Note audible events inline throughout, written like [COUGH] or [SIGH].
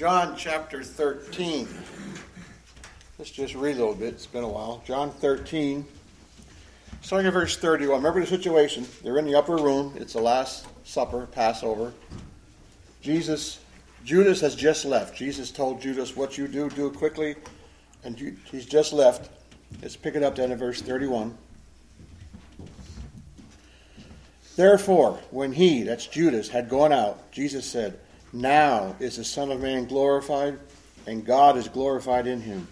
John chapter 13. Let's just read a little bit. It's been a while. John 13, starting at verse 31. Remember the situation. They're in the upper room. It's the Last Supper, Passover. Jesus, Judas has just left. Jesus told Judas, What you do, do quickly. And he's just left. Let's pick it up then at verse 31. Therefore, when he, that's Judas, had gone out, Jesus said, Now is the Son of Man glorified, and God is glorified in him.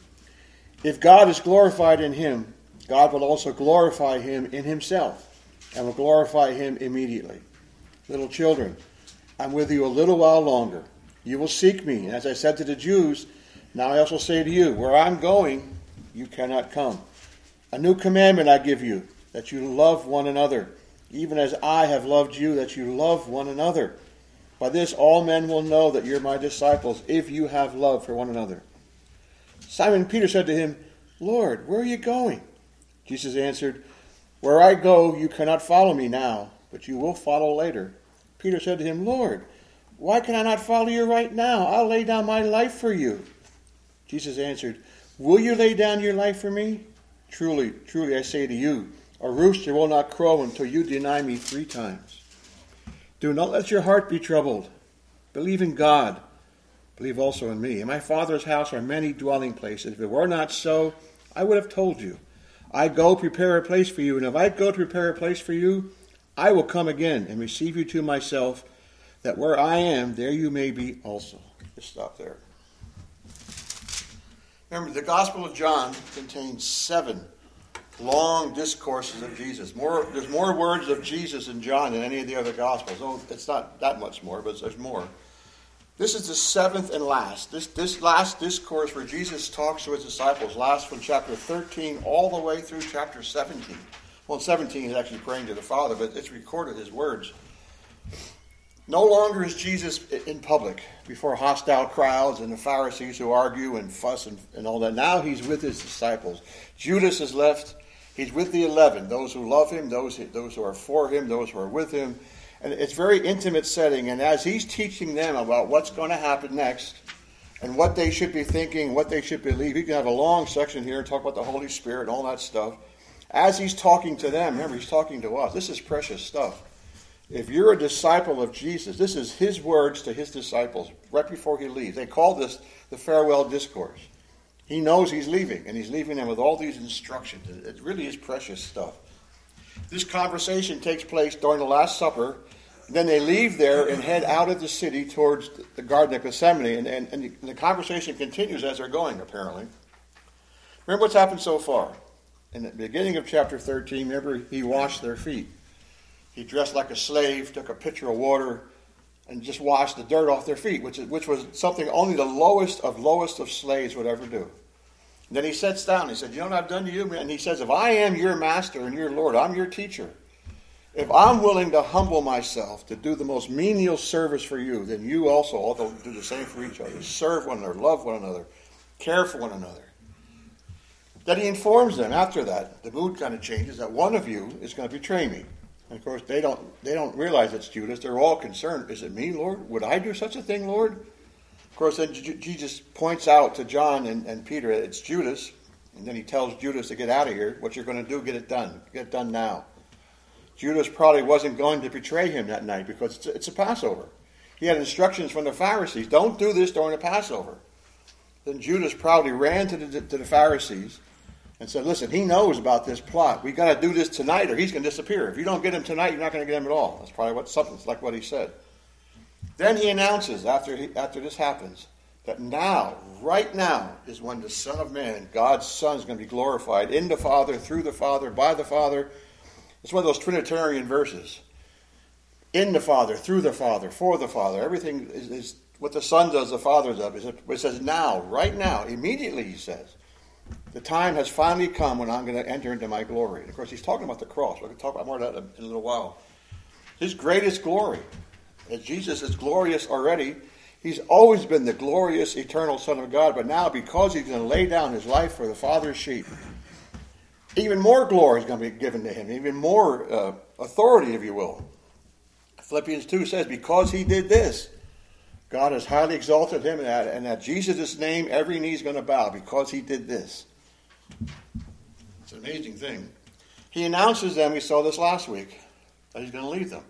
If God is glorified in him, God will also glorify him in himself, and will glorify him immediately. Little children, I'm with you a little while longer. You will seek me, and as I said to the Jews, now I also say to you, Where I'm going, you cannot come. A new commandment I give you, that you love one another even as I have loved you, that you love one another. By this all men will know that you're my disciples, if you have love for one another. Simon Peter said to him, Lord, where are you going? Jesus answered, Where I go, you cannot follow me now, but you will follow later. Peter said to him, Lord, why can I not follow you right now? I'll lay down my life for you. Jesus answered, Will you lay down your life for me? Truly, truly, I say to you, a rooster will not crow until you deny me three times. Do not let your heart be troubled. Believe in God. Believe also in me. In my Father's house are many dwelling places. If it were not so, I would have told you. I go prepare a place for you, and if I go to prepare a place for you, I will come again and receive you to myself, that where I am, there you may be also. Just stop there. Remember, the Gospel of John contains seven long discourses of Jesus. More, there's more words of Jesus in John than any of the other Gospels. Oh, it's not that much more, but there's more. This is the seventh and last. This, this last discourse where Jesus talks to his disciples lasts from chapter 13 all the way through chapter 17. Well, 17 is actually praying to the Father, but it's recorded his words. No longer is Jesus in public before hostile crowds and the Pharisees who argue and fuss and, and all that. Now he's with his disciples. Judas has left He's with the 11, those who love him, those, those who are for him, those who are with him. And it's very intimate setting. And as he's teaching them about what's going to happen next and what they should be thinking, what they should believe, he can have a long section here and talk about the Holy Spirit and all that stuff. As he's talking to them, remember, he's talking to us. This is precious stuff. If you're a disciple of Jesus, this is his words to his disciples right before he leaves. They call this the farewell discourse. He knows he's leaving, and he's leaving them with all these instructions. It really is precious stuff. This conversation takes place during the Last Supper. Then they leave there and head out of the city towards the Garden of Gethsemane, and, and, and the conversation continues as they're going, apparently. Remember what's happened so far. In the beginning of chapter 13, remember he washed their feet. He dressed like a slave, took a pitcher of water, and just wash the dirt off their feet, which, which was something only the lowest of lowest of slaves would ever do. And then he sits down. He said, You know what I've done to you? And he says, If I am your master and your Lord, I'm your teacher. If I'm willing to humble myself to do the most menial service for you, then you also ought to do the same for each other. Serve one another, love one another, care for one another. Then he informs them after that, the mood kind of changes, that one of you is going to betray me. And of course, they don't, they don't realize it's Judas. They're all concerned. Is it me, Lord? Would I do such a thing, Lord? Of course, then Jesus points out to John and, and Peter, it's Judas. And then he tells Judas to get out of here. What you're going to do, get it done. Get it done now. Judas probably wasn't going to betray him that night because it's a, it's a Passover. He had instructions from the Pharisees don't do this during the Passover. Then Judas probably ran to the, to the Pharisees and said, Listen, he knows about this plot. we got to do this tonight or he's going to disappear. If you don't get him tonight, you're not going to get him at all. That's probably what something's like what he said. Then he announces, after, he, after this happens, that now, right now, is when the Son of Man, God's Son, is going to be glorified in the Father, through the Father, by the Father. It's one of those Trinitarian verses. In the Father, through the Father, for the Father. Everything is, is what the Son does, the Father does. It says now, right now, immediately, he says. The time has finally come when I'm going to enter into my glory. And of course, he's talking about the cross. We're going to talk about more of that in a little while. His greatest glory. As Jesus is glorious already, he's always been the glorious, eternal Son of God, but now because he's going to lay down his life for the Father's sheep, even more glory is going to be given to him, even more uh, authority, if you will. Philippians 2 says, because he did this, God has highly exalted him, and that, and that Jesus' name every knee is going to bow because he did this. It's an amazing thing. He announces them, we saw this last week, that he's going to leave them.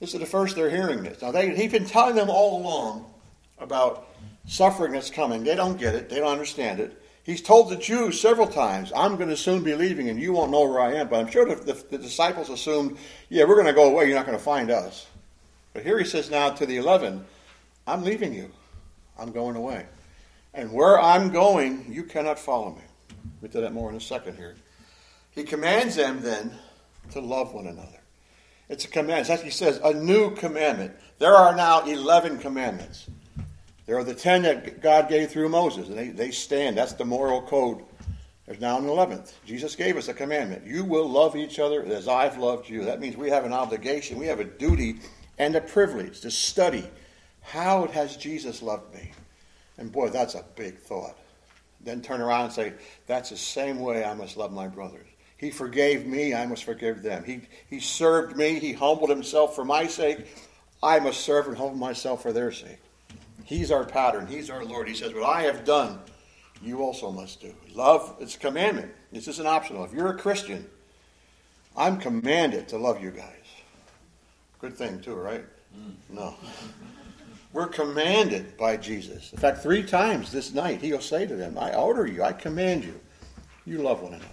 This is the first they're hearing this. Now, they, he's been telling them all along about suffering that's coming. They don't get it, they don't understand it. He's told the Jews several times, I'm going to soon be leaving and you won't know where I am. But I'm sure the, the, the disciples assumed, yeah, we're going to go away, you're not going to find us. But here he says now to the eleven, I'm leaving you. I'm going away. And where I'm going, you cannot follow me. We'll do that more in a second here. He commands them then to love one another. It's a command. It's actually says a new commandment. There are now 11 commandments. There are the 10 that God gave through Moses, and they, they stand. That's the moral code. There's now an 11th. Jesus gave us a commandment. You will love each other as I've loved you. That means we have an obligation, we have a duty and a privilege to study how has Jesus loved me? And boy, that's a big thought. Then turn around and say, that's the same way I must love my brothers. He forgave me, I must forgive them. He, he served me, he humbled himself for my sake. I must serve and humble myself for their sake. He's our pattern, he's our Lord. He says, What I have done, you also must do. Love, it's a commandment. This isn't optional. If you're a Christian, I'm commanded to love you guys. Good thing, too, right? Mm. No. [LAUGHS] We're commanded by Jesus. In fact, three times this night, he'll say to them, I order you, I command you, you love one another.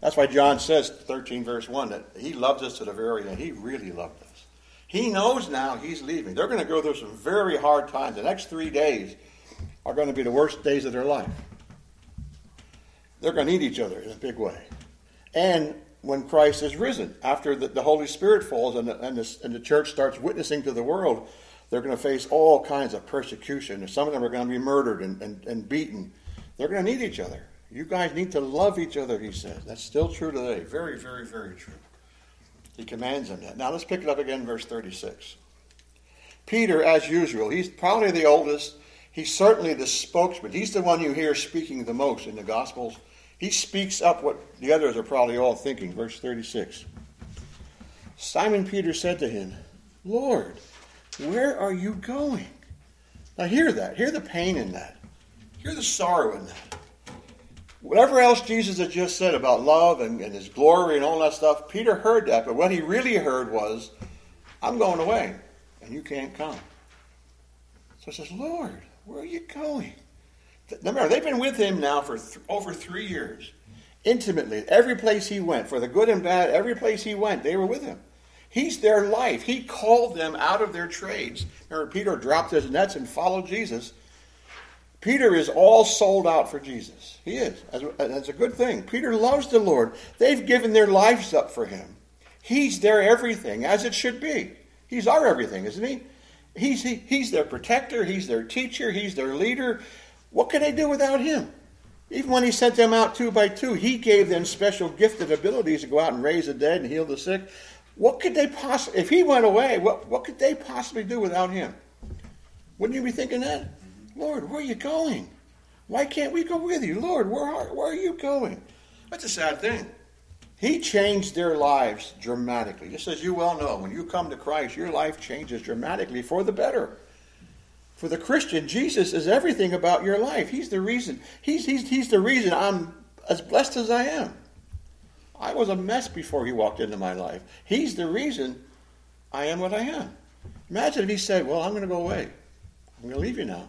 That's why John says, 13 verse 1, that he loves us to the very end. He really loved us. He knows now he's leaving. They're going to go through some very hard times. The next three days are going to be the worst days of their life. They're going to need each other in a big way. And when Christ is risen, after the, the Holy Spirit falls and the, and, the, and the church starts witnessing to the world, they're going to face all kinds of persecution. Some of them are going to be murdered and, and, and beaten. They're going to need each other. You guys need to love each other, he says. That's still true today. Very, very, very true. He commands them that. Now let's pick it up again, verse 36. Peter, as usual, he's probably the oldest. He's certainly the spokesman. He's the one you hear speaking the most in the Gospels. He speaks up what the others are probably all thinking. Verse 36. Simon Peter said to him, Lord, where are you going? Now, hear that. Hear the pain in that. Hear the sorrow in that. Whatever else Jesus had just said about love and, and his glory and all that stuff, Peter heard that, but what he really heard was, I'm going away, and you can't come. So he says, Lord, where are you going? Remember, they've been with him now for th- over three years, intimately. Every place he went, for the good and bad, every place he went, they were with him. He's their life. He called them out of their trades. Remember, Peter dropped his nets and followed Jesus. Peter is all sold out for Jesus. He is. That's a good thing. Peter loves the Lord. They've given their lives up for him. He's their everything, as it should be. He's our everything, isn't he? He's, he, he's their protector. He's their teacher. He's their leader. What could they do without him? Even when he sent them out two by two, he gave them special gifted abilities to go out and raise the dead and heal the sick. What could they possibly, if he went away, what, what could they possibly do without him? Wouldn't you be thinking that? Lord, where are you going? Why can't we go with you? Lord, where are, where are you going? That's a sad thing. He changed their lives dramatically. Just as you well know, when you come to Christ, your life changes dramatically for the better. For the Christian, Jesus is everything about your life. He's the reason. He's, he's, he's the reason I'm as blessed as I am. I was a mess before he walked into my life. He's the reason I am what I am. Imagine if he said, Well, I'm going to go away. I'm going to leave you now.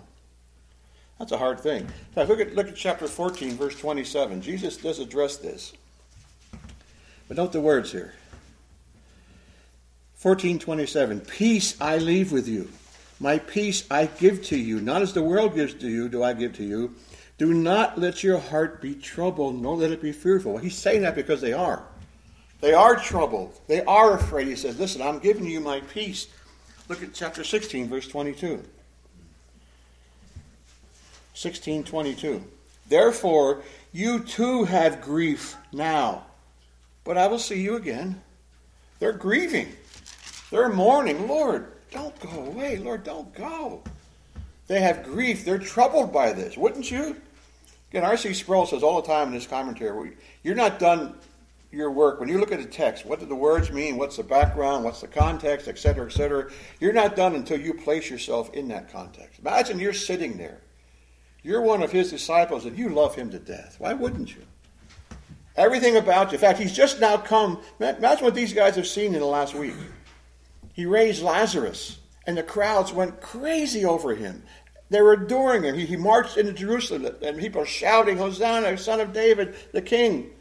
That's a hard thing. In fact, look at, look at chapter 14, verse 27. Jesus does address this. But note the words here. 1427 Peace I leave with you. My peace I give to you. Not as the world gives to you, do I give to you. Do not let your heart be troubled, nor let it be fearful. He's saying that because they are. They are troubled. They are afraid. He says, Listen, I'm giving you my peace. Look at chapter 16, verse 22. 1622. Therefore, you too have grief now, but I will see you again. They're grieving. They're mourning. Lord, don't go away. Lord, don't go. They have grief. They're troubled by this. Wouldn't you? Again, R.C. Sproul says all the time in his commentary, you're not done, your work, when you look at the text, what do the words mean? What's the background? What's the context, etc., etc.? You're not done until you place yourself in that context. Imagine you're sitting there. You're one of his disciples and you love him to death. Why wouldn't you? Everything about you. In fact, he's just now come. Imagine what these guys have seen in the last week. He raised Lazarus, and the crowds went crazy over him. They were adoring him. He, he marched into Jerusalem, and people are shouting, Hosanna, son of David, the king.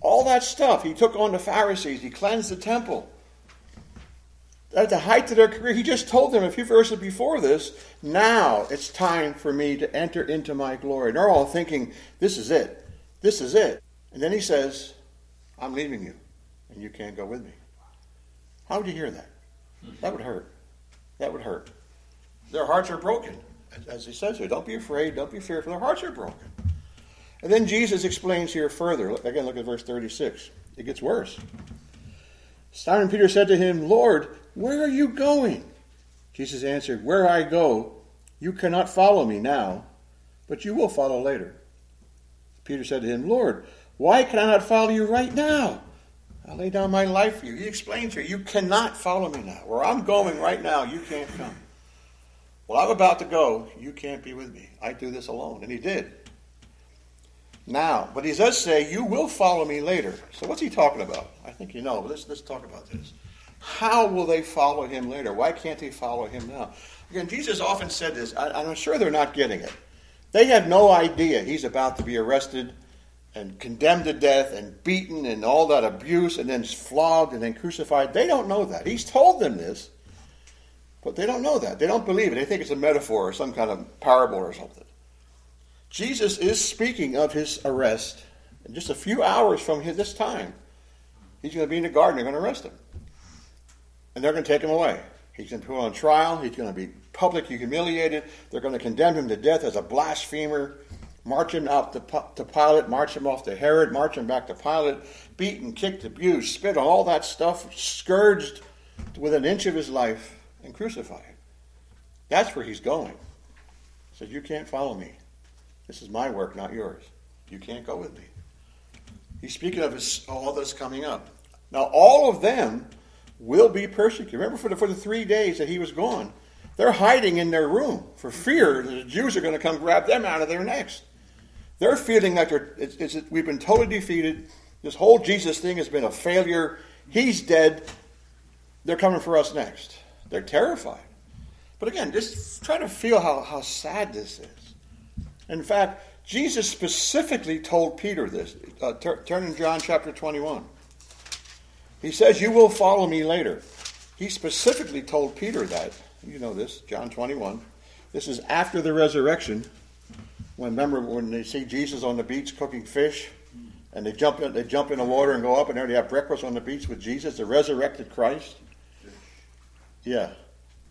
All that stuff. He took on the Pharisees. He cleansed the temple. At the height of their career, he just told them a few verses before this, now it's time for me to enter into my glory. And they're all thinking, this is it. This is it. And then he says, I'm leaving you, and you can't go with me. How would you hear that? That would hurt. That would hurt. Their hearts are broken. As he says here, don't be afraid, don't be fearful. Their hearts are broken. And then Jesus explains here further. Again, look at verse 36. It gets worse. Simon Peter said to him, Lord, where are you going? Jesus answered, Where I go, you cannot follow me now, but you will follow later. Peter said to him, Lord, why can I not follow you right now? I lay down my life for you. He explains here, you cannot follow me now. Where I'm going right now, you can't come. Well, I'm about to go. You can't be with me. I do this alone. And he did. Now, but he does say, You will follow me later. So what's he talking about? I think you know, but let's, let's talk about this. How will they follow him later? Why can't they follow him now? Again, Jesus often said this. I, I'm sure they're not getting it. They have no idea he's about to be arrested and condemned to death and beaten and all that abuse and then flogged and then crucified. They don't know that. He's told them this, but they don't know that. They don't believe it. They think it's a metaphor or some kind of parable or something. Jesus is speaking of his arrest. In just a few hours from his, this time, he's going to be in the garden. They're going to arrest him. And they're going to take him away. He's going to put on trial. He's going to be publicly humiliated. They're going to condemn him to death as a blasphemer, march him out to, to Pilate, march him off to Herod, march him back to Pilate, beaten, kicked, abused, spit on all that stuff, scourged with an inch of his life, and crucify him. That's where he's going. He says, You can't follow me. This is my work, not yours. You can't go with me. He's speaking of his, all this coming up. Now, all of them will be persecuted. Remember, for the, for the three days that he was gone, they're hiding in their room for fear that the Jews are going to come grab them out of their necks. They're feeling like they're, it's, it's, we've been totally defeated. This whole Jesus thing has been a failure. He's dead. They're coming for us next. They're terrified. But again, just try to feel how, how sad this is. In fact, Jesus specifically told Peter this. Uh, turn in John chapter 21. He says, You will follow me later. He specifically told Peter that. You know this, John 21. This is after the resurrection. When remember when they see Jesus on the beach cooking fish, and they jump in, they jump in the water and go up, and there they have breakfast on the beach with Jesus, the resurrected Christ. Yeah,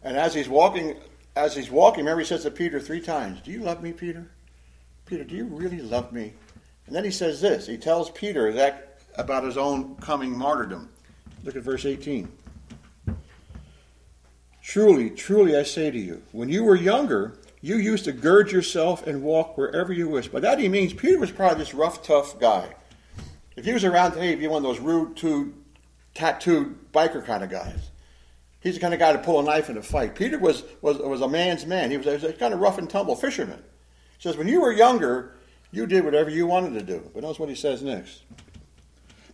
and as he's walking, as he's walking, remember he says to Peter three times, "Do you love me, Peter? Peter, do you really love me?" And then he says this. He tells Peter that about his own coming martyrdom. Look at verse 18. Truly, truly, I say to you, when you were younger, you used to gird yourself and walk wherever you wished. By that he means Peter was probably this rough, tough guy. If he was around today, he'd be one of those rude, tattooed biker kind of guys. He's the kind of guy to pull a knife in a fight. Peter was, was, was a man's man. He was a, kind of rough and tumble fisherman. He says, when you were younger, you did whatever you wanted to do. But notice what he says next.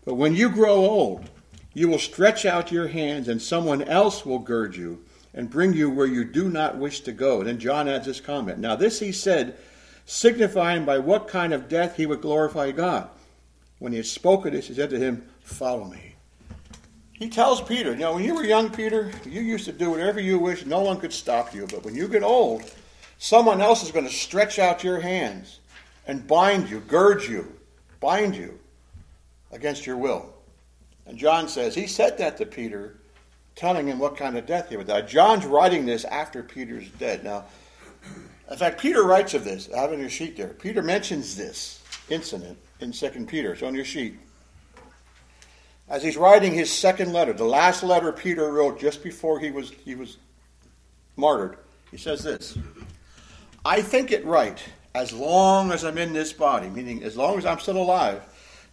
But when you grow old, you will stretch out your hands, and someone else will gird you and bring you where you do not wish to go. And then John adds this comment. Now, this he said, signifying by what kind of death he would glorify God. When he had spoken this, he said to him, Follow me. He tells Peter, you know, when you were young, Peter, you used to do whatever you wish. No one could stop you. But when you get old, someone else is going to stretch out your hands and bind you, gird you, bind you against your will. And John says, he said that to Peter telling him what kind of death he would die. John's writing this after Peter's dead. Now, in fact, Peter writes of this. I have in your sheet there. Peter mentions this incident in 2 Peter. It's on your sheet. As he's writing his second letter, the last letter Peter wrote just before he was, he was martyred, he says this I think it right, as long as I'm in this body, meaning as long as I'm still alive,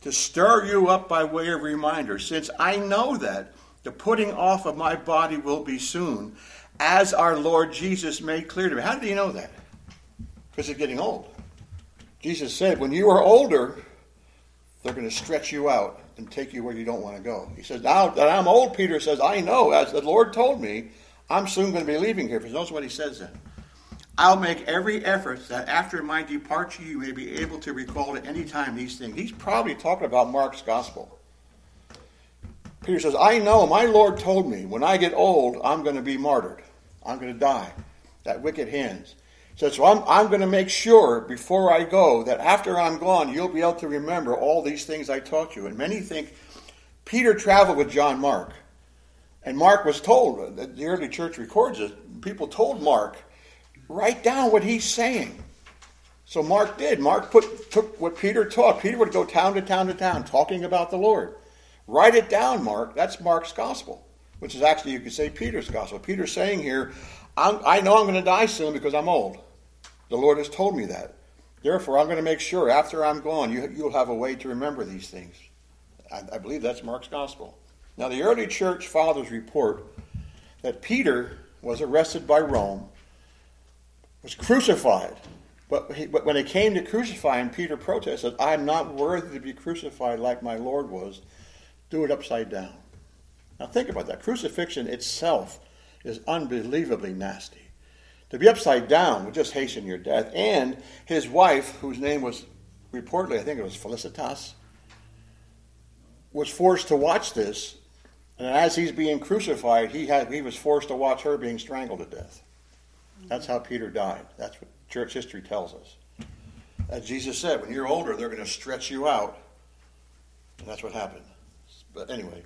to stir you up by way of reminder, since I know that the putting off of my body will be soon, as our Lord Jesus made clear to me. How did he know that? Because it's getting old. Jesus said, when you are older, they're going to stretch you out and take you where you don't want to go. He says, now that I'm old, Peter says, I know, as the Lord told me, I'm soon going to be leaving here. Because notice what he says then. I'll make every effort that after my departure you may be able to recall at any time these things. He's probably talking about Mark's gospel. Peter says, I know, my Lord told me, when I get old, I'm going to be martyred. I'm going to die. That wicked hands. Says, so I'm, I'm going to make sure before I go that after I'm gone, you'll be able to remember all these things I taught you. And many think Peter traveled with John Mark. And Mark was told, uh, the early church records it, people told Mark, write down what he's saying. So Mark did. Mark put, took what Peter taught. Peter would go town to town to town talking about the Lord. Write it down, Mark. That's Mark's gospel, which is actually, you could say, Peter's gospel. Peter's saying here, i know I'm going to die soon because I'm old. The Lord has told me that. Therefore, I'm going to make sure after I'm gone, you, you'll have a way to remember these things. I, I believe that's Mark's gospel. Now, the early church fathers report that Peter was arrested by Rome, was crucified. But, he, but when it came to crucifying, Peter protested, I'm not worthy to be crucified like my Lord was. Do it upside down. Now, think about that. Crucifixion itself is unbelievably nasty. To be upside down would just hasten your death. And his wife, whose name was reportedly, I think it was Felicitas, was forced to watch this and as he's being crucified, he, had, he was forced to watch her being strangled to death. That's how Peter died. That's what church history tells us. As Jesus said, when you're older, they're going to stretch you out. And that's what happened. But anyway,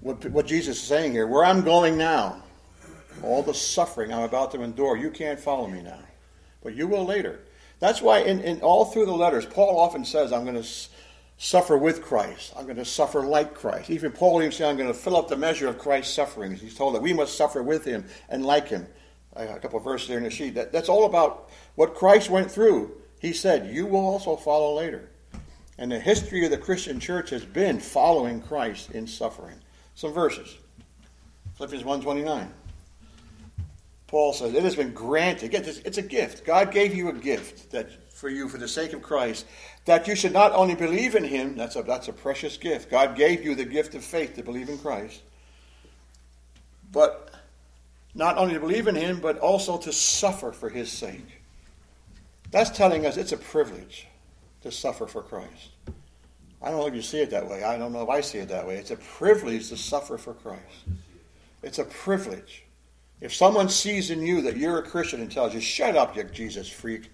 what, what Jesus is saying here, where I'm going now, all the suffering I'm about to endure, you can't follow me now. But you will later. That's why in, in all through the letters, Paul often says, I'm going to suffer with Christ. I'm going to suffer like Christ. Even Paul even said, I'm going to fill up the measure of Christ's sufferings. He's told that we must suffer with him and like him. A couple of verses there in the sheet. That, that's all about what Christ went through. He said, You will also follow later. And the history of the Christian church has been following Christ in suffering. Some verses. Philippians 1.29. Paul says, It has been granted. This, it's a gift. God gave you a gift that for you for the sake of Christ, that you should not only believe in him, that's a, that's a precious gift. God gave you the gift of faith to believe in Christ, but not only to believe in him, but also to suffer for his sake. That's telling us it's a privilege to suffer for Christ. I don't know if you see it that way. I don't know if I see it that way. It's a privilege to suffer for Christ. It's a privilege. If someone sees in you that you're a Christian and tells you, shut up, you Jesus freak,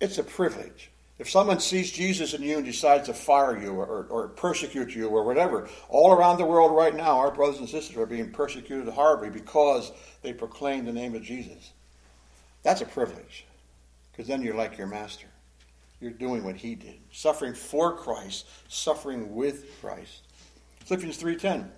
it's a privilege. If someone sees Jesus in you and decides to fire you or, or, persecute you or whatever, all around the world right now, our brothers and sisters are being persecuted horribly because they proclaim the name of Jesus. That's a privilege because then you're like your master. You're doing what he did, suffering for Christ, suffering with Christ. Philippians 3:10.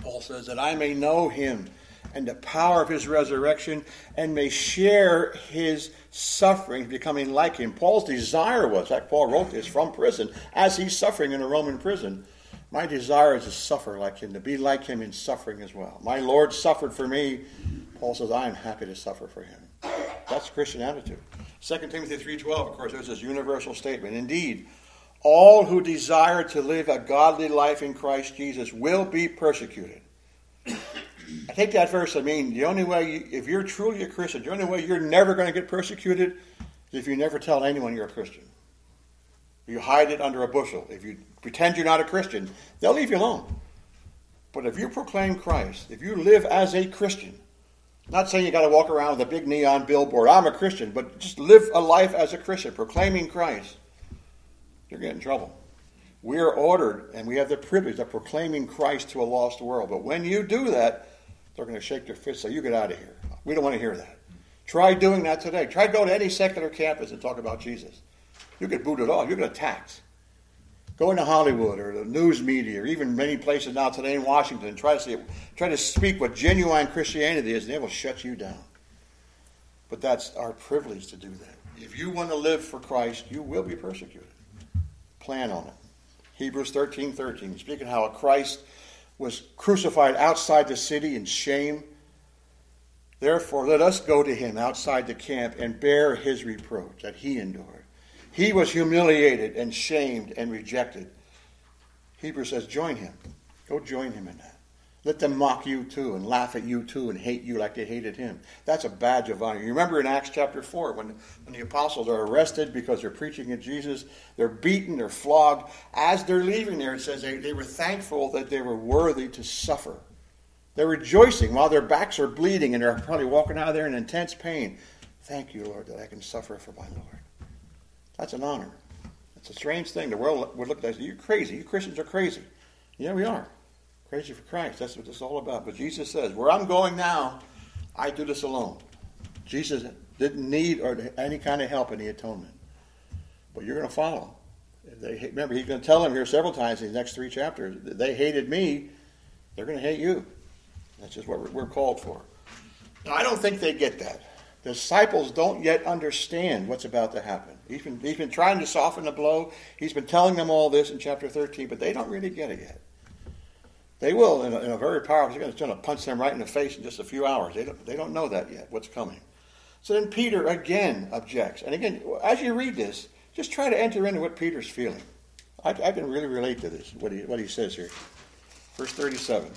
Paul says that I may know him and the power of his resurrection and may share his suffering, becoming like him. Paul's desire was, like Paul wrote this from prison, as he's suffering in a Roman prison. My desire is to suffer like him, to be like him in suffering as well. My Lord suffered for me. Paul says, I am happy to suffer for him. That's Christian attitude. 2 Timothy 3.12, of course, there's this universal statement. Indeed, all who desire to live a godly life in Christ Jesus will be persecuted. I take that verse, I mean, the only way, you, if you're truly a Christian, the only way you're never going to get persecuted is if you never tell anyone you're a Christian. You hide it under a bushel. If you pretend you're not a Christian, they'll leave you alone. But if you proclaim Christ, if you live as a Christian, not saying you got to walk around with a big neon billboard, I'm a Christian, but just live a life as a Christian, proclaiming Christ, you're getting in trouble. We are ordered and we have the privilege of proclaiming Christ to a lost world. But when you do that, they're going to shake their fists say, You get out of here. We don't want to hear that. Try doing that today. Try to go to any secular campus and talk about Jesus. You get booted off. You get attacked. Go into Hollywood or the news media or even many places now today in Washington and try to, see, try to speak what genuine Christianity is, and they will shut you down. But that's our privilege to do that. If you want to live for Christ, you will be persecuted. Plan on it. Hebrews 13 13. Speaking how a Christ was crucified outside the city in shame. Therefore, let us go to him outside the camp and bear his reproach that he endured. He was humiliated and shamed and rejected. Hebrews says, join him. Go join him in that. Let them mock you too and laugh at you too and hate you like they hated him. That's a badge of honor. You remember in Acts chapter 4 when, when the apostles are arrested because they're preaching at Jesus, they're beaten, they're flogged. As they're leaving there, it says they, they were thankful that they were worthy to suffer. They're rejoicing while their backs are bleeding and they're probably walking out of there in intense pain. Thank you, Lord, that I can suffer for my Lord. That's an honor. It's a strange thing. The world would look at us, you're crazy. You Christians are crazy. Yeah, we are. Crazy for Christ. That's what this is all about. But Jesus says, Where I'm going now, I do this alone. Jesus didn't need or any kind of help in the atonement. But you're going to follow. They, remember, he's going to tell them here several times in these next three chapters they hated me, they're going to hate you. That's just what we're called for. Now, I don't think they get that. The disciples don't yet understand what's about to happen. He's been, he's been trying to soften the blow. He's been telling them all this in chapter 13, but they don't really get it yet. They will in a, in a very powerful. He's going to punch them right in the face in just a few hours. They don't, they don't know that yet. What's coming? So then Peter again objects, and again, as you read this, just try to enter into what Peter's feeling. I, I can really relate to this. What he what he says here, verse thirty-seven.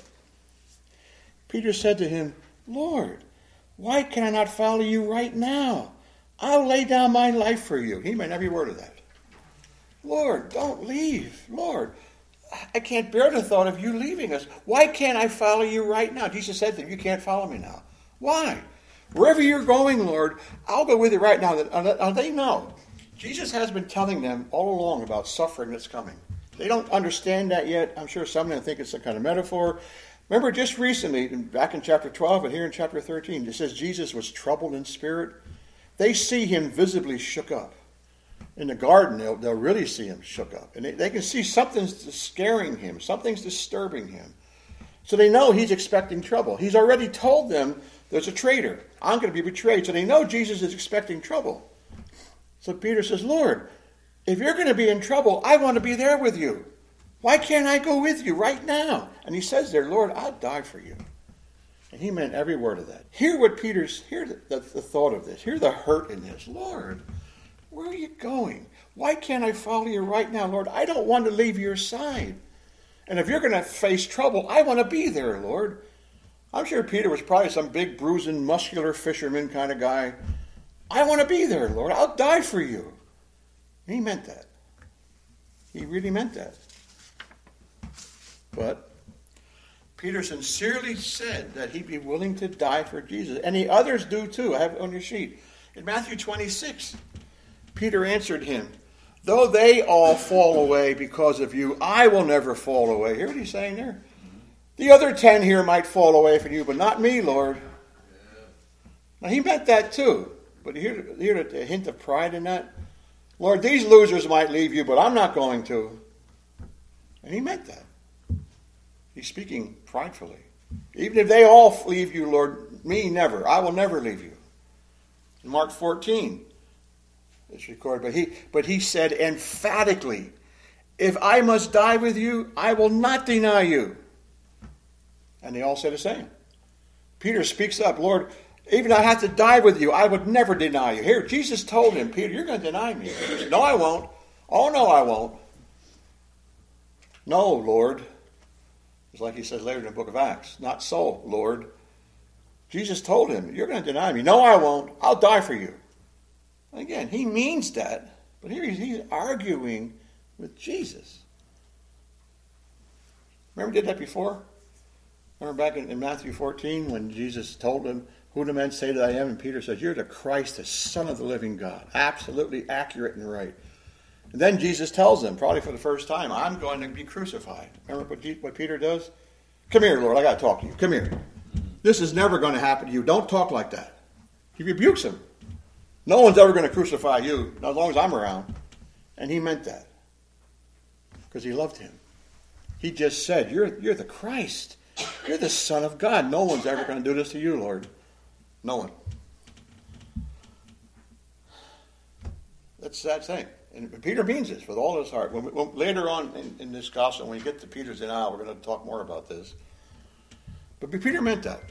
Peter said to him, "Lord, why can I not follow you right now? I'll lay down my life for you." He meant every word of that. Lord, don't leave. Lord, I can't bear the thought of you leaving us. Why can't I follow you right now? Jesus said to them, You can't follow me now. Why? Wherever you're going, Lord, I'll go with you right now. And they know. Jesus has been telling them all along about suffering that's coming. They don't understand that yet. I'm sure some of them think it's a kind of metaphor. Remember, just recently, back in chapter 12 and here in chapter 13, it says Jesus was troubled in spirit. They see him visibly shook up in the garden, they'll, they'll really see him shook up. And they, they can see something's scaring him, something's disturbing him. So they know he's expecting trouble. He's already told them there's a traitor. I'm going to be betrayed. So they know Jesus is expecting trouble. So Peter says, Lord, if you're going to be in trouble, I want to be there with you. Why can't I go with you right now? And he says there, Lord, I'll die for you. And he meant every word of that. Hear what Peter's, hear the, the, the thought of this. Hear the hurt in this. Lord, where are you going? Why can't I follow you right now, Lord? I don't want to leave your side. And if you're going to face trouble, I want to be there, Lord. I'm sure Peter was probably some big, bruising, muscular fisherman kind of guy. I want to be there, Lord. I'll die for you. And he meant that. He really meant that. But Peter sincerely said that he'd be willing to die for Jesus. And the others do too. I have it on your sheet. In Matthew 26, Peter answered him, Though they all fall away because of you, I will never fall away. Hear what he's saying there? The other ten here might fall away from you, but not me, Lord. Now he meant that too. But hear, hear a hint of pride in that? Lord, these losers might leave you, but I'm not going to. And he meant that. He's speaking pridefully. Even if they all leave you, Lord, me never. I will never leave you. In Mark 14, it's recorded. But he, but he said emphatically, If I must die with you, I will not deny you. And they all said the same. Peter speaks up, Lord, even I have to die with you, I would never deny you. Here, Jesus told him, Peter, you're going to deny me. No, I won't. Oh, no, I won't. No, Lord. It's like he says later in the book of Acts. Not so, Lord. Jesus told him, You're going to deny me. No, I won't. I'll die for you. Again, he means that, but here he's, he's arguing with Jesus. Remember, did that before? Remember back in, in, Matthew 14 when Jesus told him, Who do men say that I am? And Peter says, You're the Christ, the Son of the living God. Absolutely accurate and right. And then Jesus tells them, probably for the first time, I'm going to be crucified. Remember what, what Peter does? Come here, Lord, I got to talk to you. Come here. This is never going to happen to you. Don't talk like that. He rebukes him. No one's ever going to crucify you, as long as I'm around. And he meant that because he loved him. He just said, You're, you're the Christ. You're the Son of God. No one's ever going to do this to you, Lord. No one. That's that thing. And Peter means this with all his heart. When, when, later on in, in, this gospel, when we get to Peter's denial, we're going to talk more about this. But Peter meant that.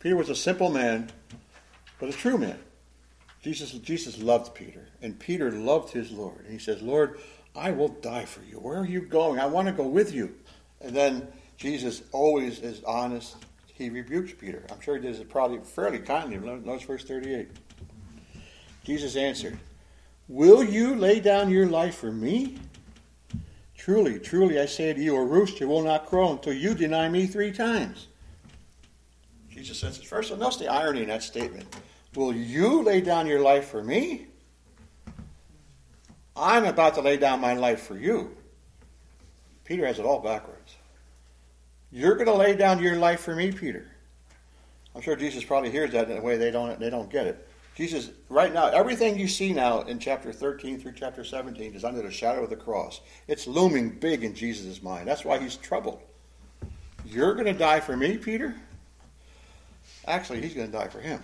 Peter was a simple man, but a true man. Jesus, Jesus loved Peter, and Peter loved his Lord. And he says, Lord, I will die for you. Where are you going? I want to go with you. And then Jesus always is honest. He rebukes Peter. I'm sure he does it probably fairly kindly. Notice verse 38. Jesus answered, Will you lay down your life for me? Truly, truly, I say to you, a rooster will not crow until you deny me three times. Jesus says, first, notice the irony in that statement. Will you lay down your life for me? I'm about to lay down my life for you. Peter has it all backwards. You're going to lay down your life for me, Peter. I'm sure Jesus probably hears that in a way they don't, they don't get it. Jesus, right now, everything you see now in chapter 13 through chapter 17 is under the shadow of the cross. It's looming big in Jesus' mind. That's why he's troubled. You're going to die for me, Peter? Actually, he's going to die for him.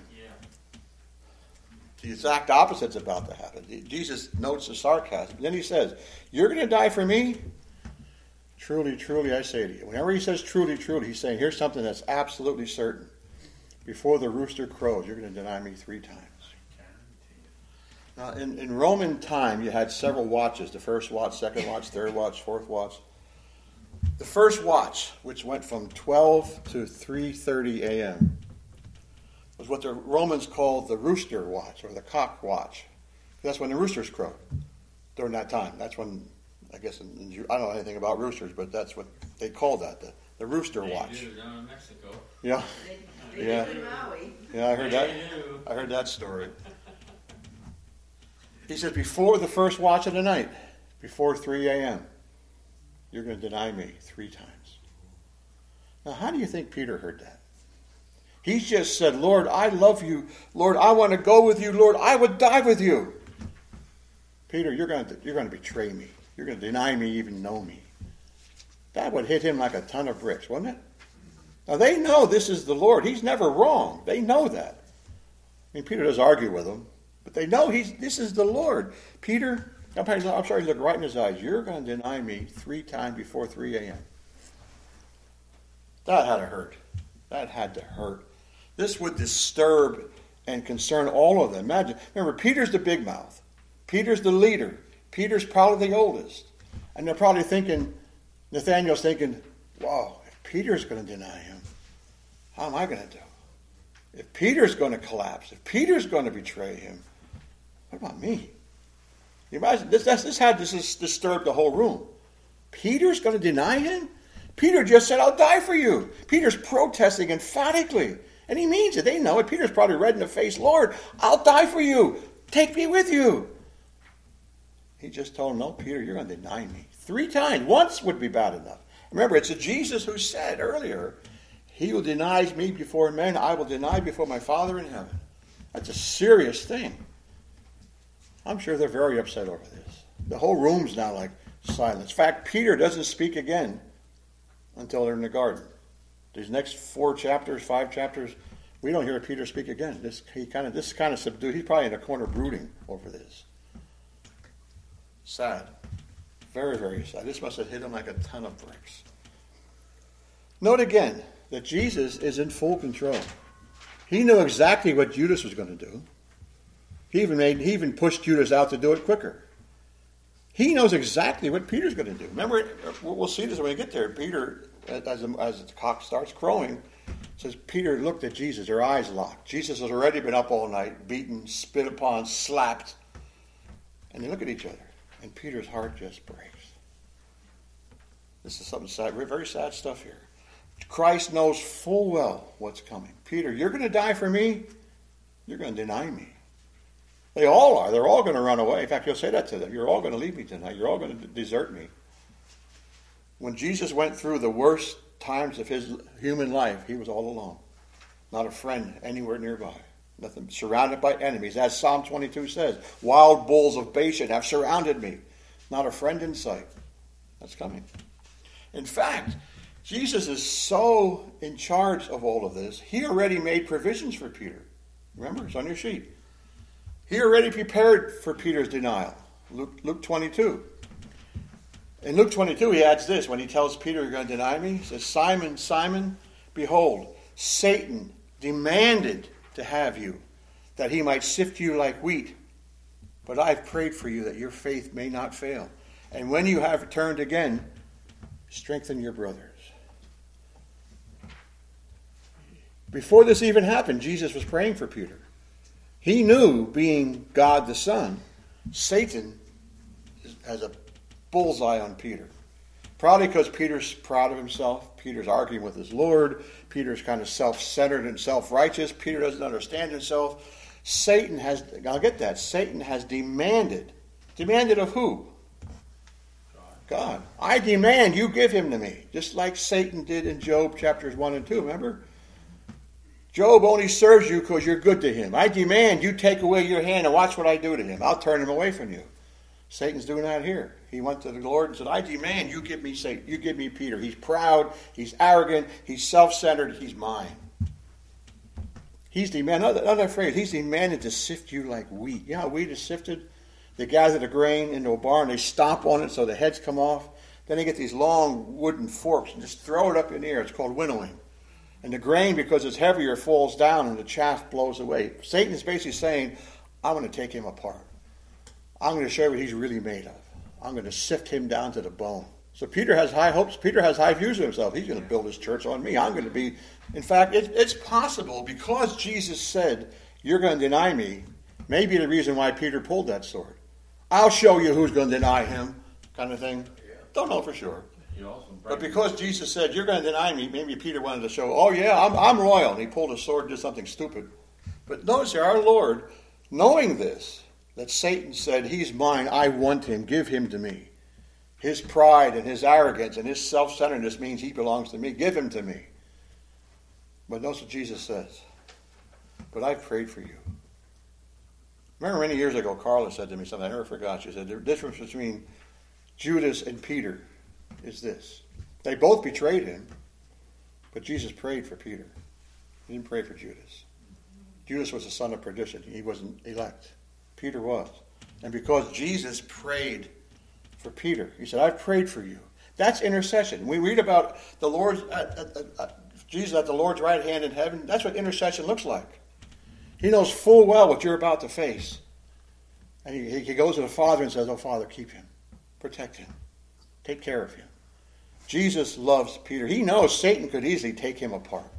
The exact opposite's about to happen. Jesus notes the sarcasm. Then he says, You're going to die for me? Truly, truly, I say to you. Whenever he says truly, truly, he's saying, Here's something that's absolutely certain. Before the rooster crows, you're going to deny me three times. Now, in, in Roman time, you had several watches the first watch, second watch, third watch, fourth watch. The first watch, which went from 12 to 3:30 a.m., was what the Romans called the rooster watch or the cock watch. That's when the roosters crow during that time. That's when, I guess, in, in, I don't know anything about roosters, but that's what they called that the, the rooster they watch. Do down in Mexico. Yeah, they, yeah, yeah. I heard that. do. I heard that story. [LAUGHS] He says, before the first watch of the night, before 3 a.m., you're going to deny me three times. Now, how do you think Peter heard that? He just said, Lord, I love you. Lord, I want to go with you. Lord, I would die with you. Peter, you're going to, you're going to betray me. You're going to deny me, even know me. That would hit him like a ton of bricks, wouldn't it? Now, they know this is the Lord. He's never wrong. They know that. I mean, Peter does argue with them. But they know he's this is the Lord. Peter, I'm sorry, look right in his eyes. You're going to deny me three times before 3 a.m. That had to hurt. That had to hurt. This would disturb and concern all of them. Imagine, remember, Peter's the big mouth. Peter's the leader. Peter's probably the oldest. And they're probably thinking, Nathaniel's thinking, wow, if Peter's going to deny him, how am I going to do? If Peter's going to collapse, if Peter's going to betray him, what about me? You imagine this, this, this had this disturbed the whole room. Peter's going to deny him? Peter just said, I'll die for you. Peter's protesting emphatically. And he means it. They know it. Peter's probably red in the face. Lord, I'll die for you. Take me with you. He just told him, No, Peter, you're going to deny me. Three times. Once would be bad enough. Remember, it's a Jesus who said earlier, He who denies me before men, I will deny before my Father in heaven. That's a serious thing. I'm sure they're very upset over this. The whole room's now like silence. In fact, Peter doesn't speak again until they're in the garden. These next four chapters, five chapters, we don't hear Peter speak again. This he kind of this kind of subdued. He's probably in a corner brooding over this. Sad. Very, very sad. This must have hit him like a ton of bricks. Note again that Jesus is in full control. He knew exactly what Judas was going to do. He even made he even pushed Judas out to do it quicker. He knows exactly what Peter's going to do. Remember, we'll see this when we get there. Peter, as, as the cock starts crowing, says Peter looked at Jesus. Their eyes locked. Jesus has already been up all night, beaten, spit upon, slapped, and they look at each other, and Peter's heart just breaks. This is something sad, very sad stuff here. Christ knows full well what's coming. Peter, you're going to die for me. You're going to deny me. They all are. They're all going to run away. In fact, you'll say that to them. You're all going to leave me tonight. You're all going to desert me. When Jesus went through the worst times of his human life, he was all alone. Not a friend anywhere nearby. Nothing. Surrounded by enemies. As Psalm 22 says, wild bulls of Bashan have surrounded me. Not a friend in sight. That's coming. In fact, Jesus is so in charge of all of this, he already made provisions for Peter. Remember, it's on your sheet. He already prepared for Peter's denial. Luke, Luke 22. In Luke 22, he adds this when he tells Peter, You're going to deny me. He says, Simon, Simon, behold, Satan demanded to have you, that he might sift you like wheat. But I've prayed for you that your faith may not fail. And when you have returned again, strengthen your brothers. Before this even happened, Jesus was praying for Peter. He knew, being God the Son, Satan has a bullseye on Peter. Probably because Peter's proud of himself. Peter's arguing with his Lord. Peter's kind of self centered and self righteous. Peter doesn't understand himself. Satan has, I'll get that, Satan has demanded. Demanded of who? God. I demand you give him to me, just like Satan did in Job chapters 1 and 2, remember? Job only serves you because you're good to him. I demand you take away your hand and watch what I do to him. I'll turn him away from you. Satan's doing that here. He went to the Lord and said, I demand you give me Satan, you give me Peter. He's proud, he's arrogant, he's self-centered, he's mine. He's demanding, another, another phrase, he's demanding to sift you like wheat. Know wheat is sifted? They gather the grain into a barn, they stomp on it so the heads come off. Then they get these long wooden forks and just throw it up in the air. It's called winnowing. And the grain, because it's heavier, falls down and the chaff blows away. Satan is basically saying, I'm going to take him apart. I'm going to show you what he's really made of. I'm going to sift him down to the bone. So Peter has high hopes. Peter has high views of himself. He's going to build his church on me. I'm going to be. In fact, it, it's possible because Jesus said, You're going to deny me, maybe the reason why Peter pulled that sword. I'll show you who's going to deny him, kind of thing. Don't know for sure. But because Jesus said, You're going to deny me, maybe Peter wanted to show, Oh, yeah, I'm, I'm royal. And he pulled a sword and did something stupid. But notice here, our Lord, knowing this, that Satan said, He's mine, I want him, give him to me. His pride and his arrogance and his self centeredness means he belongs to me, give him to me. But notice what Jesus says. But I've prayed for you. Remember many years ago, Carla said to me something I never forgot. She said, The difference between Judas and Peter is this. They both betrayed him, but Jesus prayed for Peter. He didn't pray for Judas. Judas was the son of perdition. He wasn't elect. Peter was. And because Jesus prayed for Peter, he said, I've prayed for you. That's intercession. We read about the Lord's, uh, uh, uh, Jesus at the Lord's right hand in heaven. That's what intercession looks like. He knows full well what you're about to face. And he, he goes to the Father and says, Oh, Father, keep him, protect him, take care of him. Jesus loves Peter. He knows Satan could easily take him apart.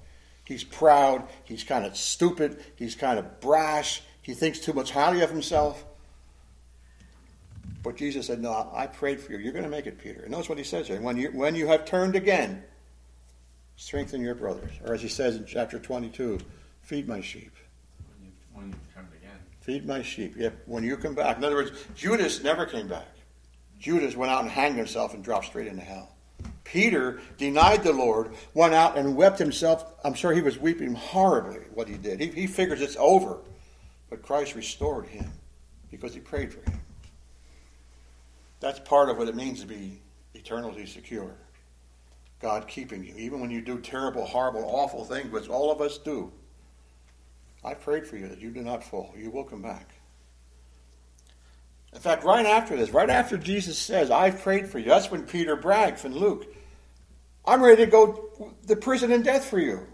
He's proud, he's kind of stupid, he's kind of brash, he thinks too much highly of himself. But Jesus said, No, I prayed for you. You're going to make it, Peter. And notice what he says here. When you, when you have turned again, strengthen your brothers. Or as he says in chapter 22, feed my sheep. When, you, when you've turned again. Feed my sheep. Yep, when you come back. In other words, Judas never came back. Judas went out and hanged himself and dropped straight into hell. Peter denied the Lord, went out and wept himself. I'm sure he was weeping horribly what he did. He, he figures it's over. But Christ restored him because he prayed for him. That's part of what it means to be eternally secure. God keeping you, even when you do terrible, horrible, awful things, which all of us do. I prayed for you that you do not fall. You will come back. In fact, right after this, right after Jesus says, I've prayed for you, that's when Peter brags in Luke. I'm ready to go to prison and death for you.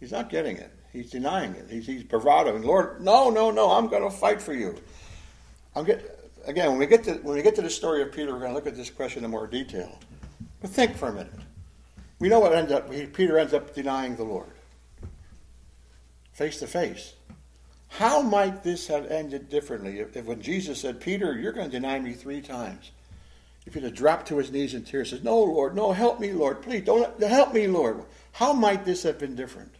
He's not getting it. He's denying it. He's, he's bravado. And Lord, no, no, no, I'm going to fight for you. I'm get, again, when we, get to, when we get to the story of Peter, we're going to look at this question in more detail. But think for a minute. We know what ends up, Peter ends up denying the Lord. Face to face. How might this have ended differently if, if, when Jesus said, Peter, you're going to deny me three times? If he'd have dropped to his knees in tears said, No, Lord, no, help me, Lord, please, don't help me, Lord. How might this have been different?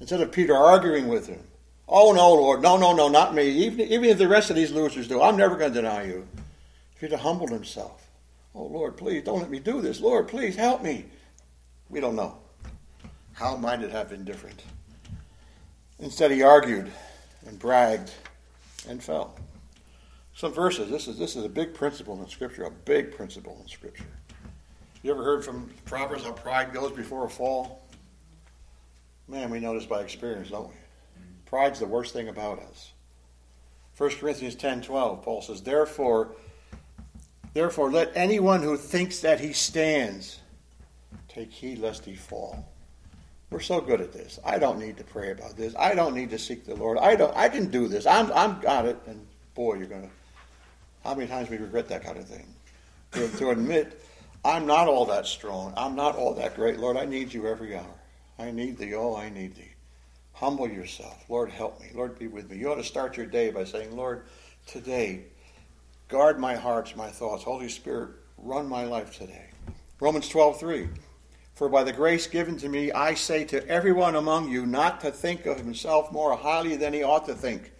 Instead of Peter arguing with him, Oh, no, Lord, no, no, no, not me. Even, even if the rest of these losers do, I'm never going to deny you. He'd humbled himself, Oh, Lord, please, don't let me do this. Lord, please help me. We don't know. How might it have been different? Instead, he argued and bragged and fell. Some verses. This is this is a big principle in Scripture. A big principle in Scripture. You ever heard from Proverbs how pride goes before a fall? Man, we know this by experience, don't we? Pride's the worst thing about us. 1 Corinthians 10 12, Paul says, Therefore, therefore let anyone who thinks that he stands take heed lest he fall. We're so good at this. I don't need to pray about this. I don't need to seek the Lord. I don't I can do this. I'm I'm got it. And boy, you're gonna how many times we regret that kind of thing? To, to admit I'm not all that strong. I'm not all that great. Lord, I need you every hour. I need thee. Oh, I need thee. Humble yourself. Lord, help me. Lord, be with me. You ought to start your day by saying, Lord, today, guard my hearts, my thoughts. Holy Spirit, run my life today. Romans 12, 3. For by the grace given to me, I say to everyone among you not to think of himself more highly than he ought to think,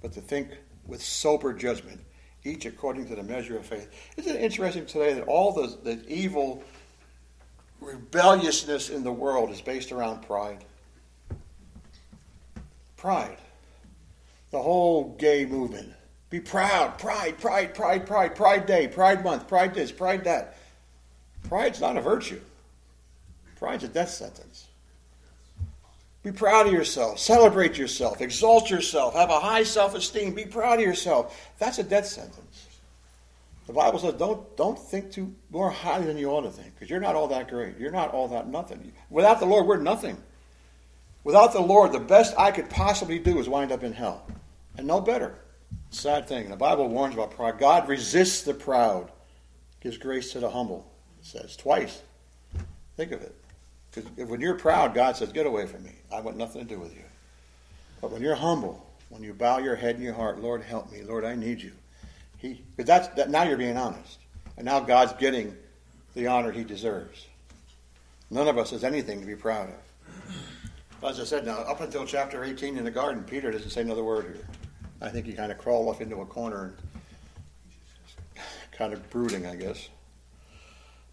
but to think with sober judgment, each according to the measure of faith. Isn't it interesting today that all the, the evil rebelliousness in the world is based around pride? Pride. The whole gay movement. Be proud. Pride, pride, pride, pride, pride day, pride month, pride this, pride that. Pride's not a virtue. Pride's a death sentence. Be proud of yourself. Celebrate yourself. Exalt yourself. Have a high self esteem. Be proud of yourself. That's a death sentence. The Bible says don't, don't think too more highly than you ought to think because you're not all that great. You're not all that nothing. Without the Lord, we're nothing. Without the Lord, the best I could possibly do is wind up in hell. And no better. Sad thing. The Bible warns about pride. God resists the proud, gives grace to the humble. It says twice. Think of it. Because when you're proud, God says, Get away from me. I want nothing to do with you. But when you're humble, when you bow your head and your heart, Lord, help me. Lord, I need you. He, because that's, that, now you're being honest. And now God's getting the honor he deserves. None of us has anything to be proud of. As I said, now, up until chapter 18 in the garden, Peter doesn't say another word here. I think he kind of crawled off into a corner and kind of brooding, I guess.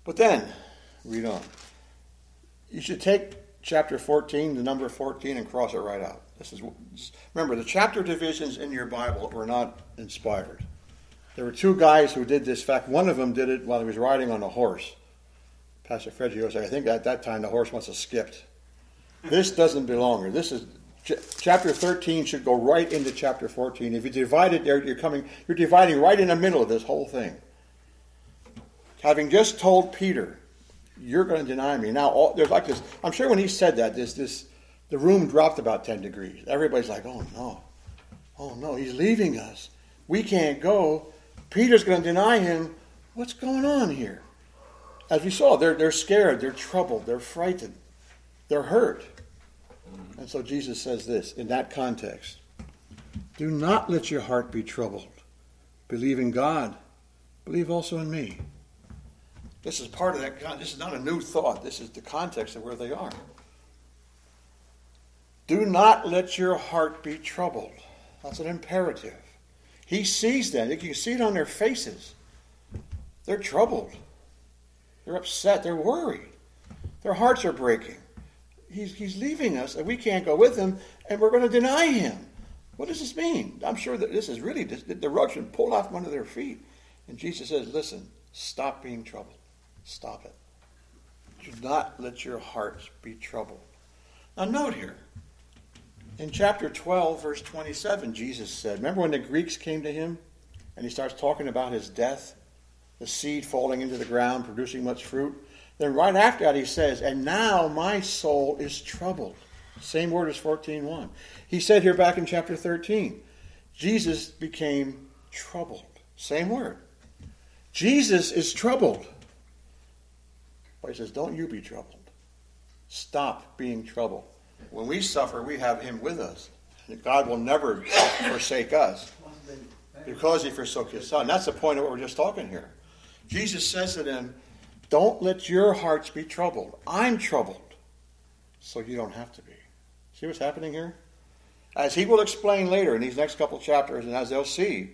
But then, read on. You should take chapter 14, the number 14, and cross it right out. This is remember the chapter divisions in your Bible were not inspired. There were two guys who did this. In fact, one of them did it while he was riding on a horse. Pastor Frederick said, I think at that time the horse must have skipped. This doesn't belong here. This is chapter 13 should go right into chapter 14. If you divide it there, you're coming, you're dividing right in the middle of this whole thing. Having just told Peter you're going to deny me. Now, all, there's like this. I'm sure when he said that, this, this, the room dropped about 10 degrees. Everybody's like, oh no, oh no, he's leaving us. We can't go. Peter's going to deny him. What's going on here? As we saw, they're, they're scared, they're troubled, they're frightened, they're hurt. And so Jesus says this in that context Do not let your heart be troubled. Believe in God, believe also in me. This is part of that. This is not a new thought. This is the context of where they are. Do not let your heart be troubled. That's an imperative. He sees that. You can see it on their faces. They're troubled. They're upset. They're worried. Their hearts are breaking. He's, he's leaving us, and we can't go with him, and we're going to deny him. What does this mean? I'm sure that this is really the rug should pull off one of their feet. And Jesus says, Listen, stop being troubled. Stop it. Do not let your hearts be troubled. Now, note here, in chapter 12, verse 27, Jesus said, Remember when the Greeks came to him and he starts talking about his death, the seed falling into the ground, producing much fruit? Then, right after that, he says, And now my soul is troubled. Same word as 14.1. He said here back in chapter 13, Jesus became troubled. Same word. Jesus is troubled. But he says, Don't you be troubled. Stop being troubled. When we suffer, we have him with us. God will never forsake us because he forsook his son. That's the point of what we're just talking here. Jesus says to them, Don't let your hearts be troubled. I'm troubled, so you don't have to be. See what's happening here? As he will explain later in these next couple chapters, and as they'll see,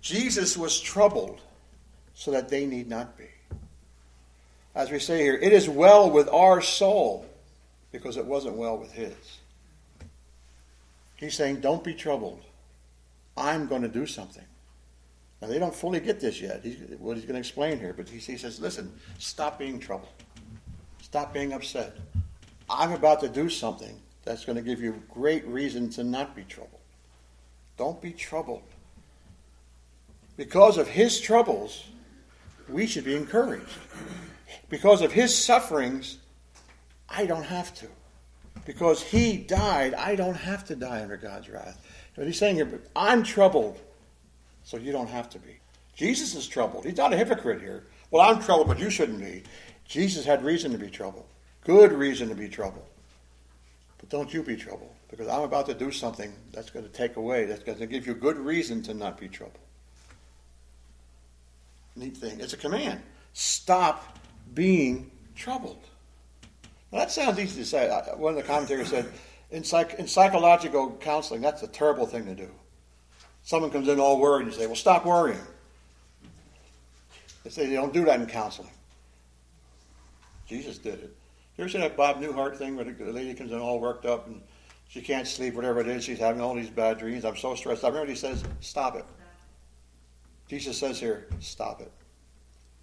Jesus was troubled so that they need not be as we say here, it is well with our soul because it wasn't well with his. He's saying, don't be troubled. I'm going to do something. Now, they don't fully get this yet, he's, what he's going to explain here, but he, he says, listen, stop being troubled. Stop being upset. I'm about to do something that's going to give you great reason to not be troubled. Don't be troubled. Because of his troubles, we should be encouraged. Because of his sufferings, I don't have to. Because he died, I don't have to die under God's wrath. But he's saying here, I'm troubled, so you don't have to be. Jesus is troubled. He's not a hypocrite here. Well, I'm troubled, but you shouldn't be. Jesus had reason to be troubled. Good reason to be troubled. But don't you be troubled, because I'm about to do something that's going to take away, that's going to give you good reason to not be troubled. Neat thing. It's a command. Stop being troubled. That sounds easy to say. One of the commentators said, in, psych- in psychological counseling, that's a terrible thing to do. Someone comes in all worried, and you say, well, stop worrying. They say they don't do that in counseling. Jesus did it. You ever seen that Bob Newhart thing where the lady comes in all worked up and she can't sleep, whatever it is, she's having all these bad dreams. I'm so stressed. I remember he says, Stop it. Jesus says here, Stop it.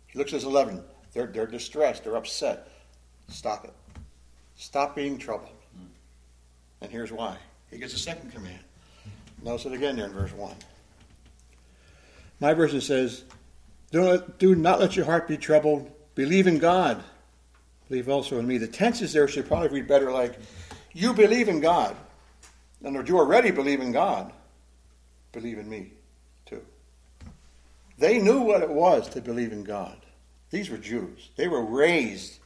He looks at his 11. They're, they're distressed, they're upset. Stop it. Stop being troubled. And here's why. He gets a second command. Notice it again there in verse 1. My version says, do, do not let your heart be troubled. Believe in God. Believe also in me. The tenses there should probably read better like, you believe in God. And you already believe in God. Believe in me, too. They knew what it was to believe in God. These were Jews. They were raised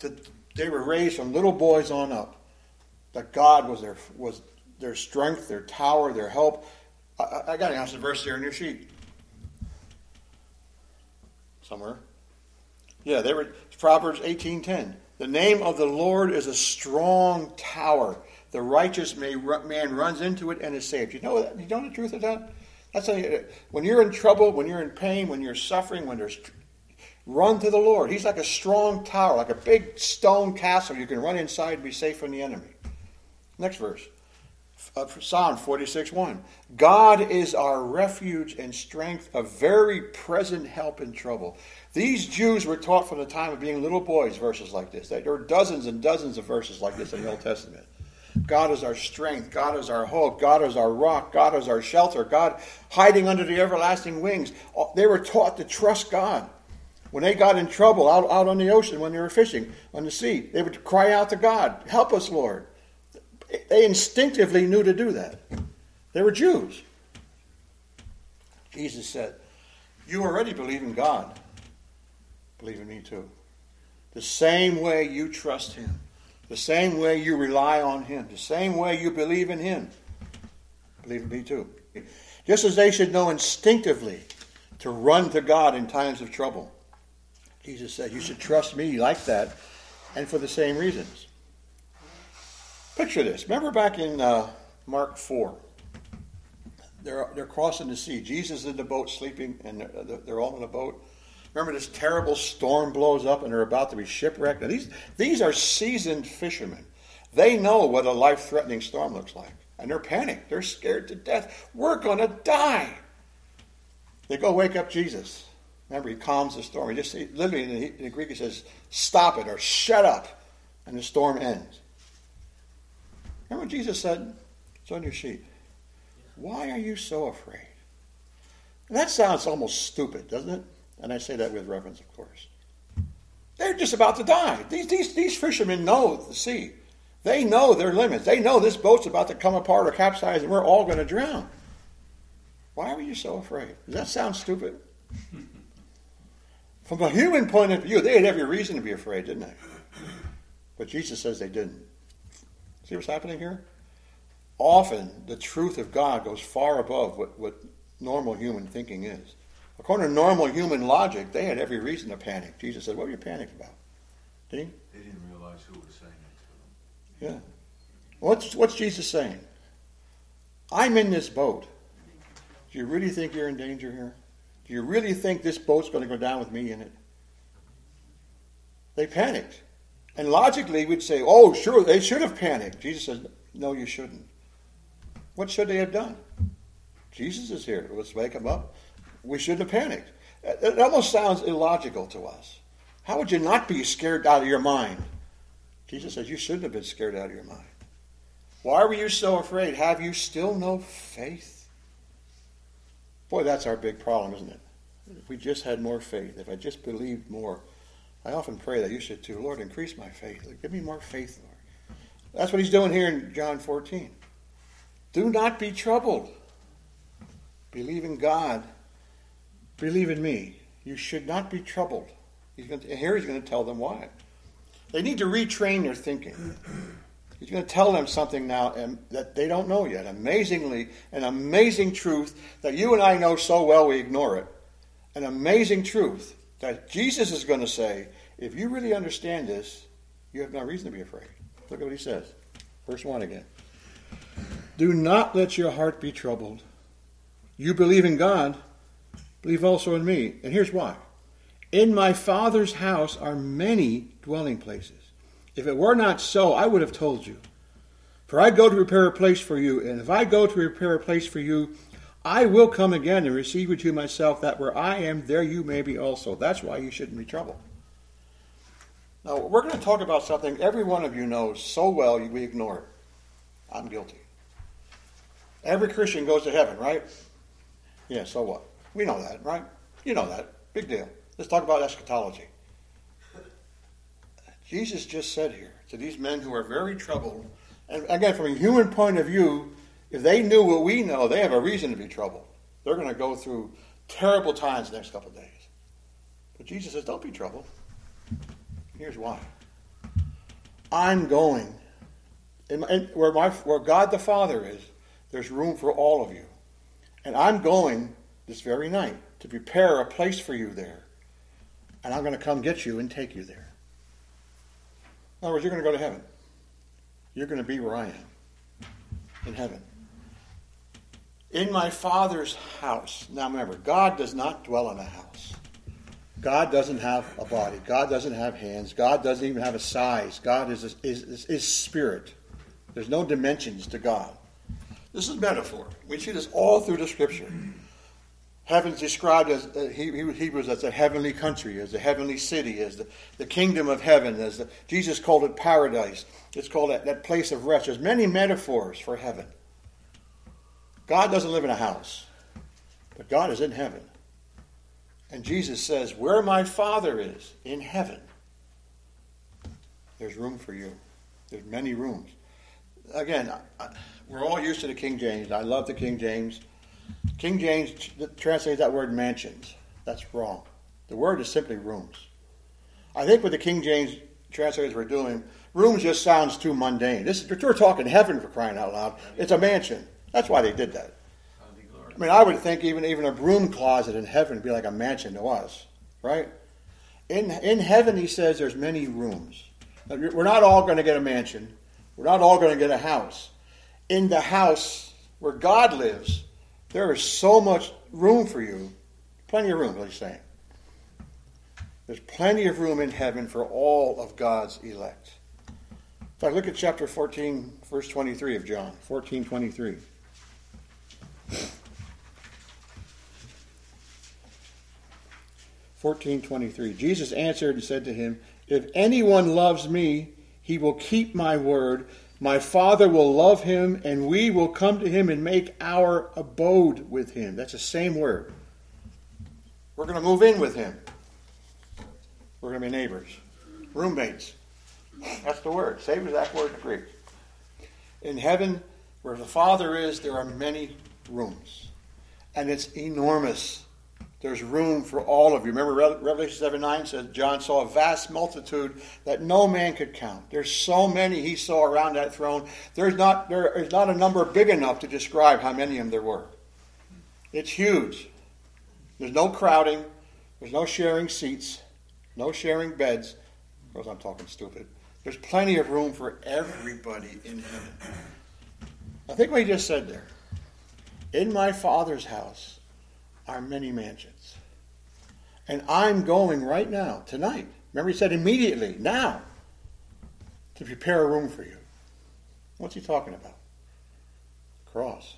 to, they were raised from little boys on up. That God was their was their strength, their tower, their help. I, I got to answer verse there in your sheet somewhere. Yeah, they were Proverbs 18:10. The name of the Lord is a strong tower. The righteous man runs into it and is saved. You know that? You know the truth of that? That's a, when you're in trouble, when you're in pain, when you're suffering, when there's run to the Lord. He's like a strong tower, like a big stone castle. You can run inside and be safe from the enemy. Next verse uh, Psalm 46 1. God is our refuge and strength, a very present help in trouble. These Jews were taught from the time of being little boys verses like this. There are dozens and dozens of verses like this in the Old Testament. God is our strength. God is our hope. God is our rock. God is our shelter. God hiding under the everlasting wings. They were taught to trust God. When they got in trouble out, out on the ocean, when they were fishing on the sea, they would cry out to God, Help us, Lord. They instinctively knew to do that. They were Jews. Jesus said, You already believe in God. Believe in me too. The same way you trust Him, the same way you rely on Him, the same way you believe in Him. Believe in me too. Just as they should know instinctively to run to God in times of trouble. Jesus said, You should trust me like that, and for the same reasons. Picture this. Remember back in uh, Mark 4, they're, they're crossing the sea. Jesus is in the boat sleeping, and they're, they're all in a boat. Remember, this terrible storm blows up, and they're about to be shipwrecked. Now, these, these are seasoned fishermen. They know what a life threatening storm looks like, and they're panicked. They're scared to death. We're going to die. They go wake up Jesus. Remember, he calms the storm. He just literally in the, in the Greek, he says, "Stop it" or "Shut up," and the storm ends. Remember what Jesus said? It's on your sheet. Why are you so afraid? And that sounds almost stupid, doesn't it? And I say that with reverence, of course. They're just about to die. These, these, these fishermen know the sea. They know their limits. They know this boat's about to come apart or capsize and we're all going to drown. Why are you so afraid? Does that sound stupid? From a human point of view, they had every reason to be afraid, didn't they? But Jesus says they didn't. See what's happening here? Often, the truth of God goes far above what, what normal human thinking is. According to normal human logic, they had every reason to panic. Jesus said, What were you panicked about? Did he? They didn't realize who was saying it to them. Yeah. What's, what's Jesus saying? I'm in this boat. Do you really think you're in danger here? Do you really think this boat's going to go down with me in it? They panicked. And logically, we'd say, oh, sure, they should have panicked. Jesus says, no, you shouldn't. What should they have done? Jesus is here. Let's wake him up. We shouldn't have panicked. It almost sounds illogical to us. How would you not be scared out of your mind? Jesus says, You shouldn't have been scared out of your mind. Why were you so afraid? Have you still no faith? Boy, that's our big problem, isn't it? If we just had more faith, if I just believed more, I often pray that you should too. Lord, increase my faith. Give me more faith, Lord. That's what he's doing here in John 14. Do not be troubled. Believe in God. Believe in me. You should not be troubled. He's to, here he's going to tell them why. They need to retrain their thinking. He's going to tell them something now that they don't know yet. Amazingly, an amazing truth that you and I know so well we ignore it. An amazing truth that Jesus is going to say, if you really understand this, you have no reason to be afraid. Look at what he says. Verse 1 again. Do not let your heart be troubled. You believe in God, believe also in me. And here's why. In my Father's house are many dwelling places. If it were not so, I would have told you. For I go to prepare a place for you, and if I go to prepare a place for you, I will come again and receive you to myself, that where I am, there you may be also. That's why you shouldn't be troubled. Now, we're going to talk about something every one of you knows so well we ignore it. I'm guilty. Every Christian goes to heaven, right? Yeah, so what? We know that, right? You know that. Big deal. Let's talk about eschatology. Jesus just said here to these men who are very troubled, and again, from a human point of view, if they knew what we know, they have a reason to be troubled. They're going to go through terrible times the next couple of days. But Jesus says, don't be troubled. Here's why. I'm going. In, in, where, my, where God the Father is, there's room for all of you. And I'm going this very night to prepare a place for you there. And I'm going to come get you and take you there. In other words, you're going to go to heaven. You're going to be where I am in heaven. In my Father's house. Now remember, God does not dwell in a house. God doesn't have a body. God doesn't have hands. God doesn't even have a size. God is, is, is, is spirit. There's no dimensions to God. This is metaphor. We see this all through the scripture. Heaven's described as uh, Hebrews as a heavenly country, as a heavenly city, as the, the kingdom of heaven, as the, Jesus called it paradise. It's called that, that place of rest. There's many metaphors for heaven. God doesn't live in a house, but God is in heaven. And Jesus says, Where my Father is, in heaven, there's room for you. There's many rooms. Again, we're all used to the King James. I love the King James. King James translates that word mansions. That's wrong. The word is simply rooms. I think what the King James translators were doing, rooms just sounds too mundane. This is, we're talking heaven for crying out loud. It's a mansion. That's why they did that. I mean, I would think even even a broom closet in heaven would be like a mansion to us, right? In in heaven, he says there's many rooms. We're not all going to get a mansion. We're not all going to get a house. In the house where God lives, there is so much room for you. Plenty of room, he's saying. There's plenty of room in heaven for all of God's elect. In fact, look at chapter 14, verse 23 of John. 14, 23. Fourteen twenty-three. Jesus answered and said to him, If anyone loves me, he will keep my word, my Father will love him, and we will come to him and make our abode with him. That's the same word. We're going to move in with him. We're going to be neighbors, roommates. That's the word. Same exact word in Greek. In heaven, where the Father is, there are many rooms. And it's enormous. There's room for all of you. Remember, Revelation 7 9 says John saw a vast multitude that no man could count. There's so many he saw around that throne. There's not, there is not a number big enough to describe how many of them there were. It's huge. There's no crowding, there's no sharing seats, no sharing beds. Of course, I'm talking stupid. There's plenty of room for everybody in heaven. I think what he just said there. In my Father's house are many mansions. And I'm going right now, tonight. Remember, he said immediately, now, to prepare a room for you. What's he talking about? Cross.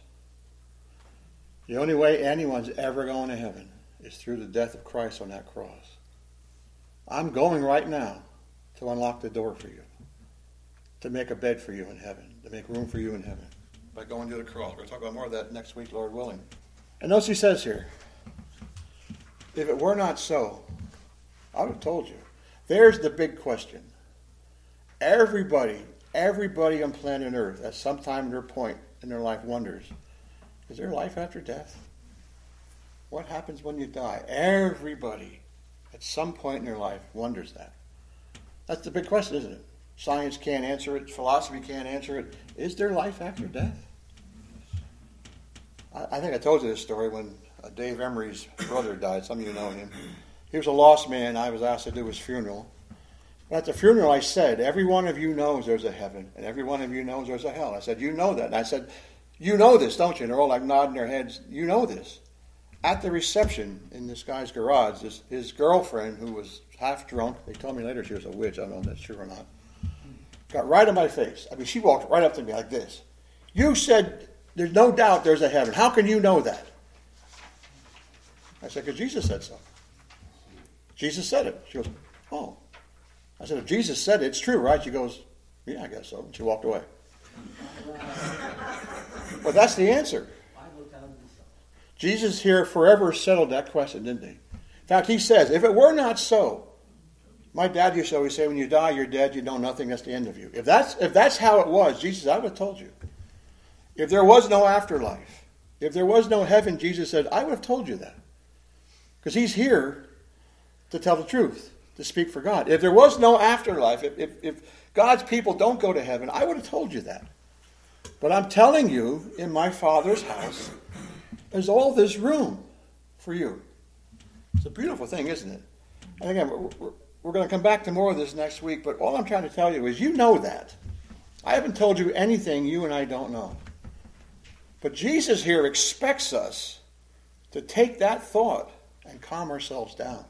The only way anyone's ever going to heaven is through the death of Christ on that cross. I'm going right now to unlock the door for you, to make a bed for you in heaven, to make room for you in heaven by going to the cross. We're going to talk about more of that next week, Lord willing. And notice he says here, if it were not so, I would have told you. There's the big question. Everybody, everybody on planet Earth at some time in their point in their life wonders, is there life after death? What happens when you die? Everybody at some point in their life wonders that. That's the big question, isn't it? Science can't answer it, philosophy can't answer it. Is there life after death? I, I think I told you this story when Uh, Dave Emery's brother died. Some of you know him. He was a lost man. I was asked to do his funeral. At the funeral, I said, Every one of you knows there's a heaven, and every one of you knows there's a hell. I said, You know that. And I said, You know this, don't you? And they're all like nodding their heads. You know this. At the reception in this guy's garage, this, his girlfriend, who was half drunk, they told me later she was a witch. I don't know if that's true or not, got right in my face. I mean, she walked right up to me like this. You said there's no doubt there's a heaven. How can you know that? I said, because Jesus said so. Jesus said it. She goes, oh. I said, if Jesus said it, it's true, right? She goes, yeah, I guess so. And she walked away. well, that's the answer. Jesus here forever settled that question, didn't he? In fact, he says, if it were not so, my dad used to always say, when you die, you're dead, you know nothing, that's the end of you. If that's, if that's how it was, Jesus, I would have told you. If there was no afterlife, if there was no heaven, Jesus said, I would have told you that. Because he's here to tell the truth, to speak for God. If there was no afterlife, if, if, if God's people don't go to heaven, I would have told you that. But I'm telling you, in my Father's house, there's all this room for you. It's a beautiful thing, isn't it? And again, we're, we're going to come back to more of this next week, but all I'm trying to tell you is you know that. I haven't told you anything you and I don't know. But Jesus here expects us to take that thought and calm ourselves down.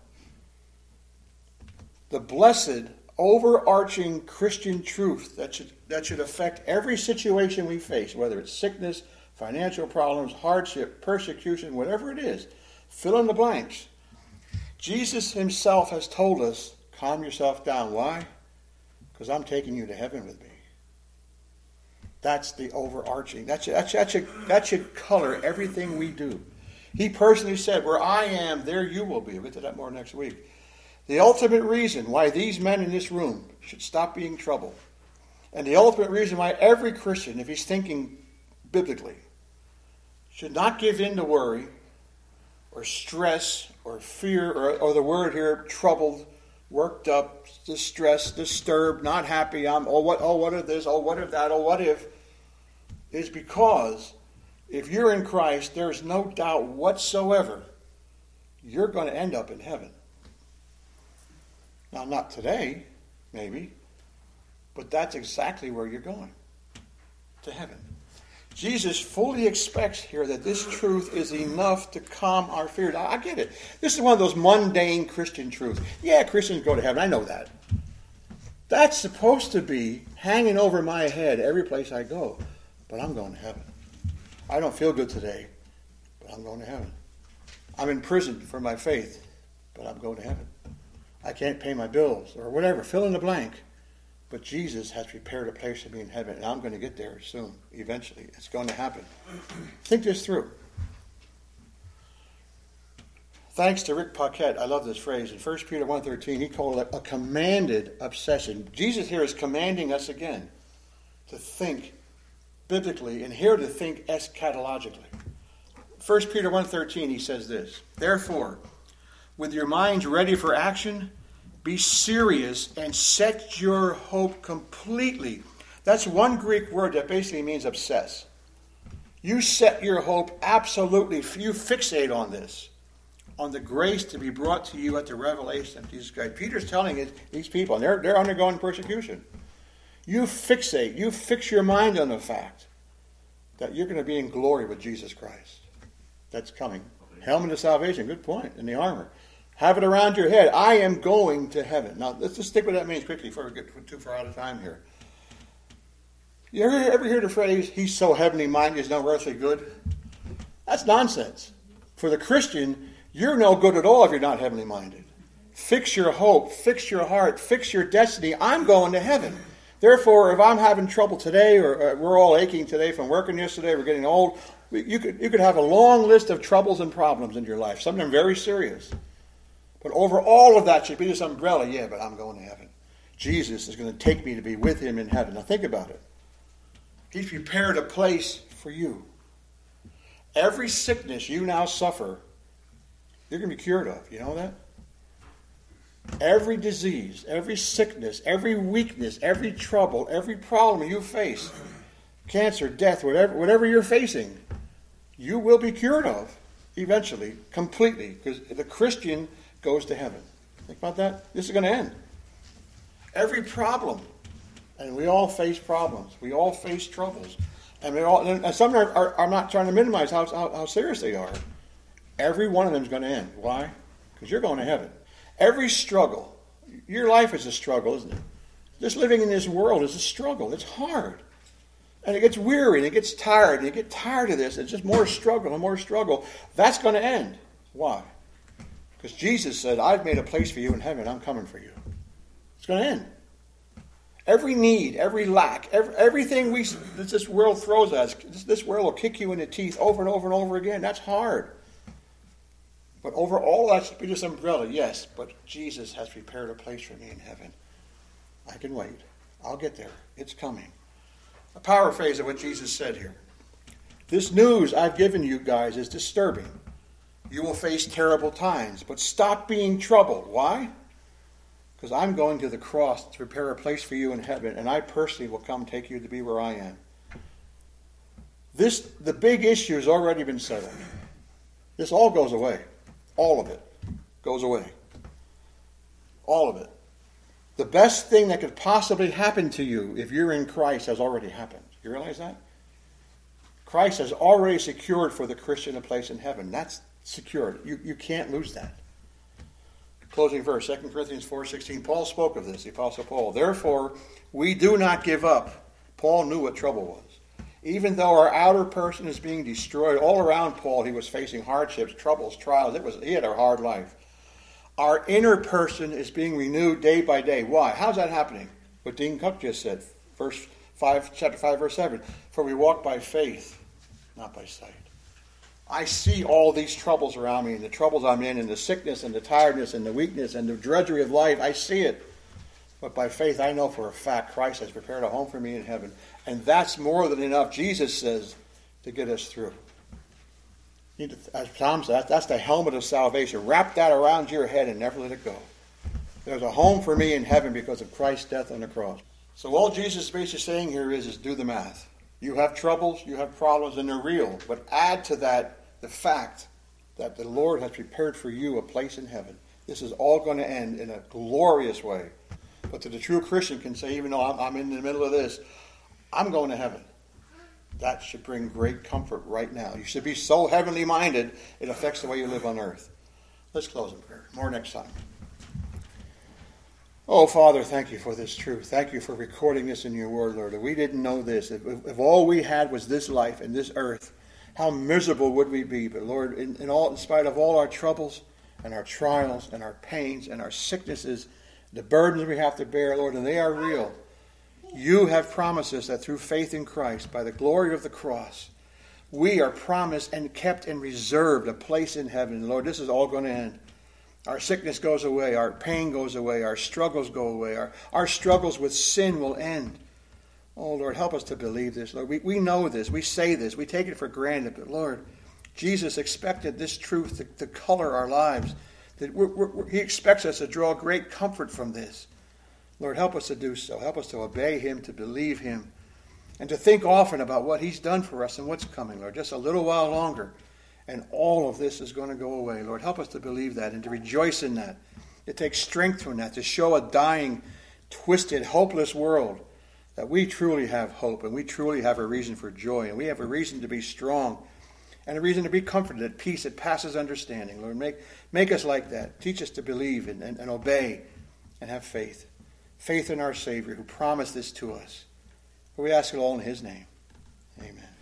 The blessed, overarching Christian truth that should, that should affect every situation we face, whether it's sickness, financial problems, hardship, persecution, whatever it is, fill in the blanks. Jesus himself has told us, calm yourself down. Why? Because I'm taking you to heaven with me. That's the overarching. That should, that, should, that, should, that should color everything we do. He personally said, Where I am, there you will be. We'll get to that more next week. The ultimate reason why these men in this room should stop being trouble, and the ultimate reason why every Christian, if he's thinking biblically, should not give in to worry or stress or fear or, or the word here, troubled, worked up, distressed, disturbed, not happy. I'm oh what oh what if this, oh what if that, oh what if is because if you're in Christ, there's no doubt whatsoever you're going to end up in heaven. Now, not today, maybe, but that's exactly where you're going to heaven. Jesus fully expects here that this truth is enough to calm our fears. I get it. This is one of those mundane Christian truths. Yeah, Christians go to heaven. I know that. That's supposed to be hanging over my head every place I go but I'm going to heaven. I don't feel good today, but I'm going to heaven. I'm in prison for my faith, but I'm going to heaven. I can't pay my bills or whatever, fill in the blank. But Jesus has prepared a place for me in heaven, and I'm going to get there soon, eventually. It's going to happen. [CLEARS THROAT] Think this through. Thanks to Rick Paquette, I love this phrase. In 1 Peter 1.13, he called it a commanded obsession. Jesus here is commanding us again to think biblically and here to think eschatologically. 1 Peter 1:13 he says this, "Therefore, with your minds ready for action, be serious and set your hope completely." That's one Greek word that basically means obsess. You set your hope absolutely, you fixate on this, on the grace to be brought to you at the revelation of Jesus Christ. Peter's telling these people, and they're, they're undergoing persecution. You fixate, you fix your mind on the fact that you're going to be in glory with Jesus Christ. That's coming. Helmet of salvation, good point, in the armor. Have it around your head. I am going to heaven. Now, let's just stick with that means quickly before we get too far out of time here. You ever, ever hear the phrase, he's so heavenly minded, he's no earthly good? That's nonsense. For the Christian, you're no good at all if you're not heavenly minded. Fix your hope, fix your heart, fix your destiny. I'm going to heaven. Therefore, if I'm having trouble today, or uh, we're all aching today from working yesterday, we're getting old, You could, you could have a long list of troubles and problems in your life, some of them very serious. But over all of that should be this umbrella yeah, but I'm going to heaven. Jesus is going to take me to be with him in heaven. Now think about it. He's prepared a place for you. Every sickness you now suffer, you're going to be cured of. You know that? Every disease, every sickness, every weakness, every trouble, every problem you face, cancer, death, whatever, whatever you're facing, you will be cured of eventually, completely, because the Christian goes to heaven. Think about that. This is going to end. Every problem, and we all face problems. We all face troubles, and all. And some are, are, are not trying to minimize how, how, how serious they are. Every one of them is going to end. Why? Because you're going to heaven. Every struggle, your life is a struggle, isn't it? Just living in this world is a struggle. It's hard. And it gets weary and it gets tired and you get tired of this. It's just more struggle and more struggle. That's going to end. Why? Because Jesus said, I've made a place for you in heaven. I'm coming for you. It's going to end. Every need, every lack, every, everything we, this world throws at us, this world will kick you in the teeth over and over and over again. That's hard. But over all that should be this umbrella, yes, but Jesus has prepared a place for me in heaven. I can wait. I'll get there. It's coming. A paraphrase of what Jesus said here. This news I've given you guys is disturbing. You will face terrible times, but stop being troubled. Why? Because I'm going to the cross to prepare a place for you in heaven, and I personally will come take you to be where I am. This the big issue has already been settled. This all goes away. All of it goes away. All of it. The best thing that could possibly happen to you if you're in Christ has already happened. You realize that? Christ has already secured for the Christian a place in heaven. That's secured. You, you can't lose that. Closing verse, 2 Corinthians 4.16. Paul spoke of this, the Apostle Paul. Therefore, we do not give up. Paul knew what trouble was. Even though our outer person is being destroyed, all around Paul he was facing hardships, troubles, trials. It was he had a hard life. Our inner person is being renewed day by day. Why? How's that happening? What Dean Cook just said, verse five, chapter five, verse seven. For we walk by faith, not by sight. I see all these troubles around me, and the troubles I'm in, and the sickness, and the tiredness, and the weakness, and the drudgery of life. I see it. But by faith, I know for a fact Christ has prepared a home for me in heaven. And that's more than enough, Jesus says, to get us through. as Tom said, that's the helmet of salvation. Wrap that around your head and never let it go. There's a home for me in heaven because of Christ's death on the cross. So all Jesus is basically saying here is, is do the math. You have troubles, you have problems, and they're real. But add to that the fact that the Lord has prepared for you a place in heaven. This is all going to end in a glorious way. But to the true Christian can say, even though I'm in the middle of this, I'm going to heaven. That should bring great comfort right now. You should be so heavenly minded, it affects the way you live on earth. Let's close in prayer. More next time. Oh, Father, thank you for this truth. Thank you for recording this in your word, Lord. If we didn't know this, if, if all we had was this life and this earth, how miserable would we be? But Lord, in, in, all, in spite of all our troubles and our trials and our pains and our sicknesses, the burdens we have to bear, Lord, and they are real. You have promised us that through faith in Christ, by the glory of the cross, we are promised and kept and reserved a place in heaven. Lord, this is all going to end. Our sickness goes away, our pain goes away, our struggles go away, our, our struggles with sin will end. Oh, Lord, help us to believe this, Lord. We, we know this, we say this, we take it for granted, but Lord, Jesus expected this truth to, to color our lives that we're, we're, he expects us to draw great comfort from this. Lord, help us to do so. Help us to obey Him, to believe Him, and to think often about what He's done for us and what's coming, Lord. Just a little while longer, and all of this is going to go away. Lord, help us to believe that and to rejoice in that. It takes strength from that to show a dying, twisted, hopeless world that we truly have hope and we truly have a reason for joy and we have a reason to be strong and a reason to be comforted at peace that passes understanding. Lord, make, make us like that. Teach us to believe and, and, and obey and have faith. Faith in our Savior who promised this to us. We ask it all in His name. Amen.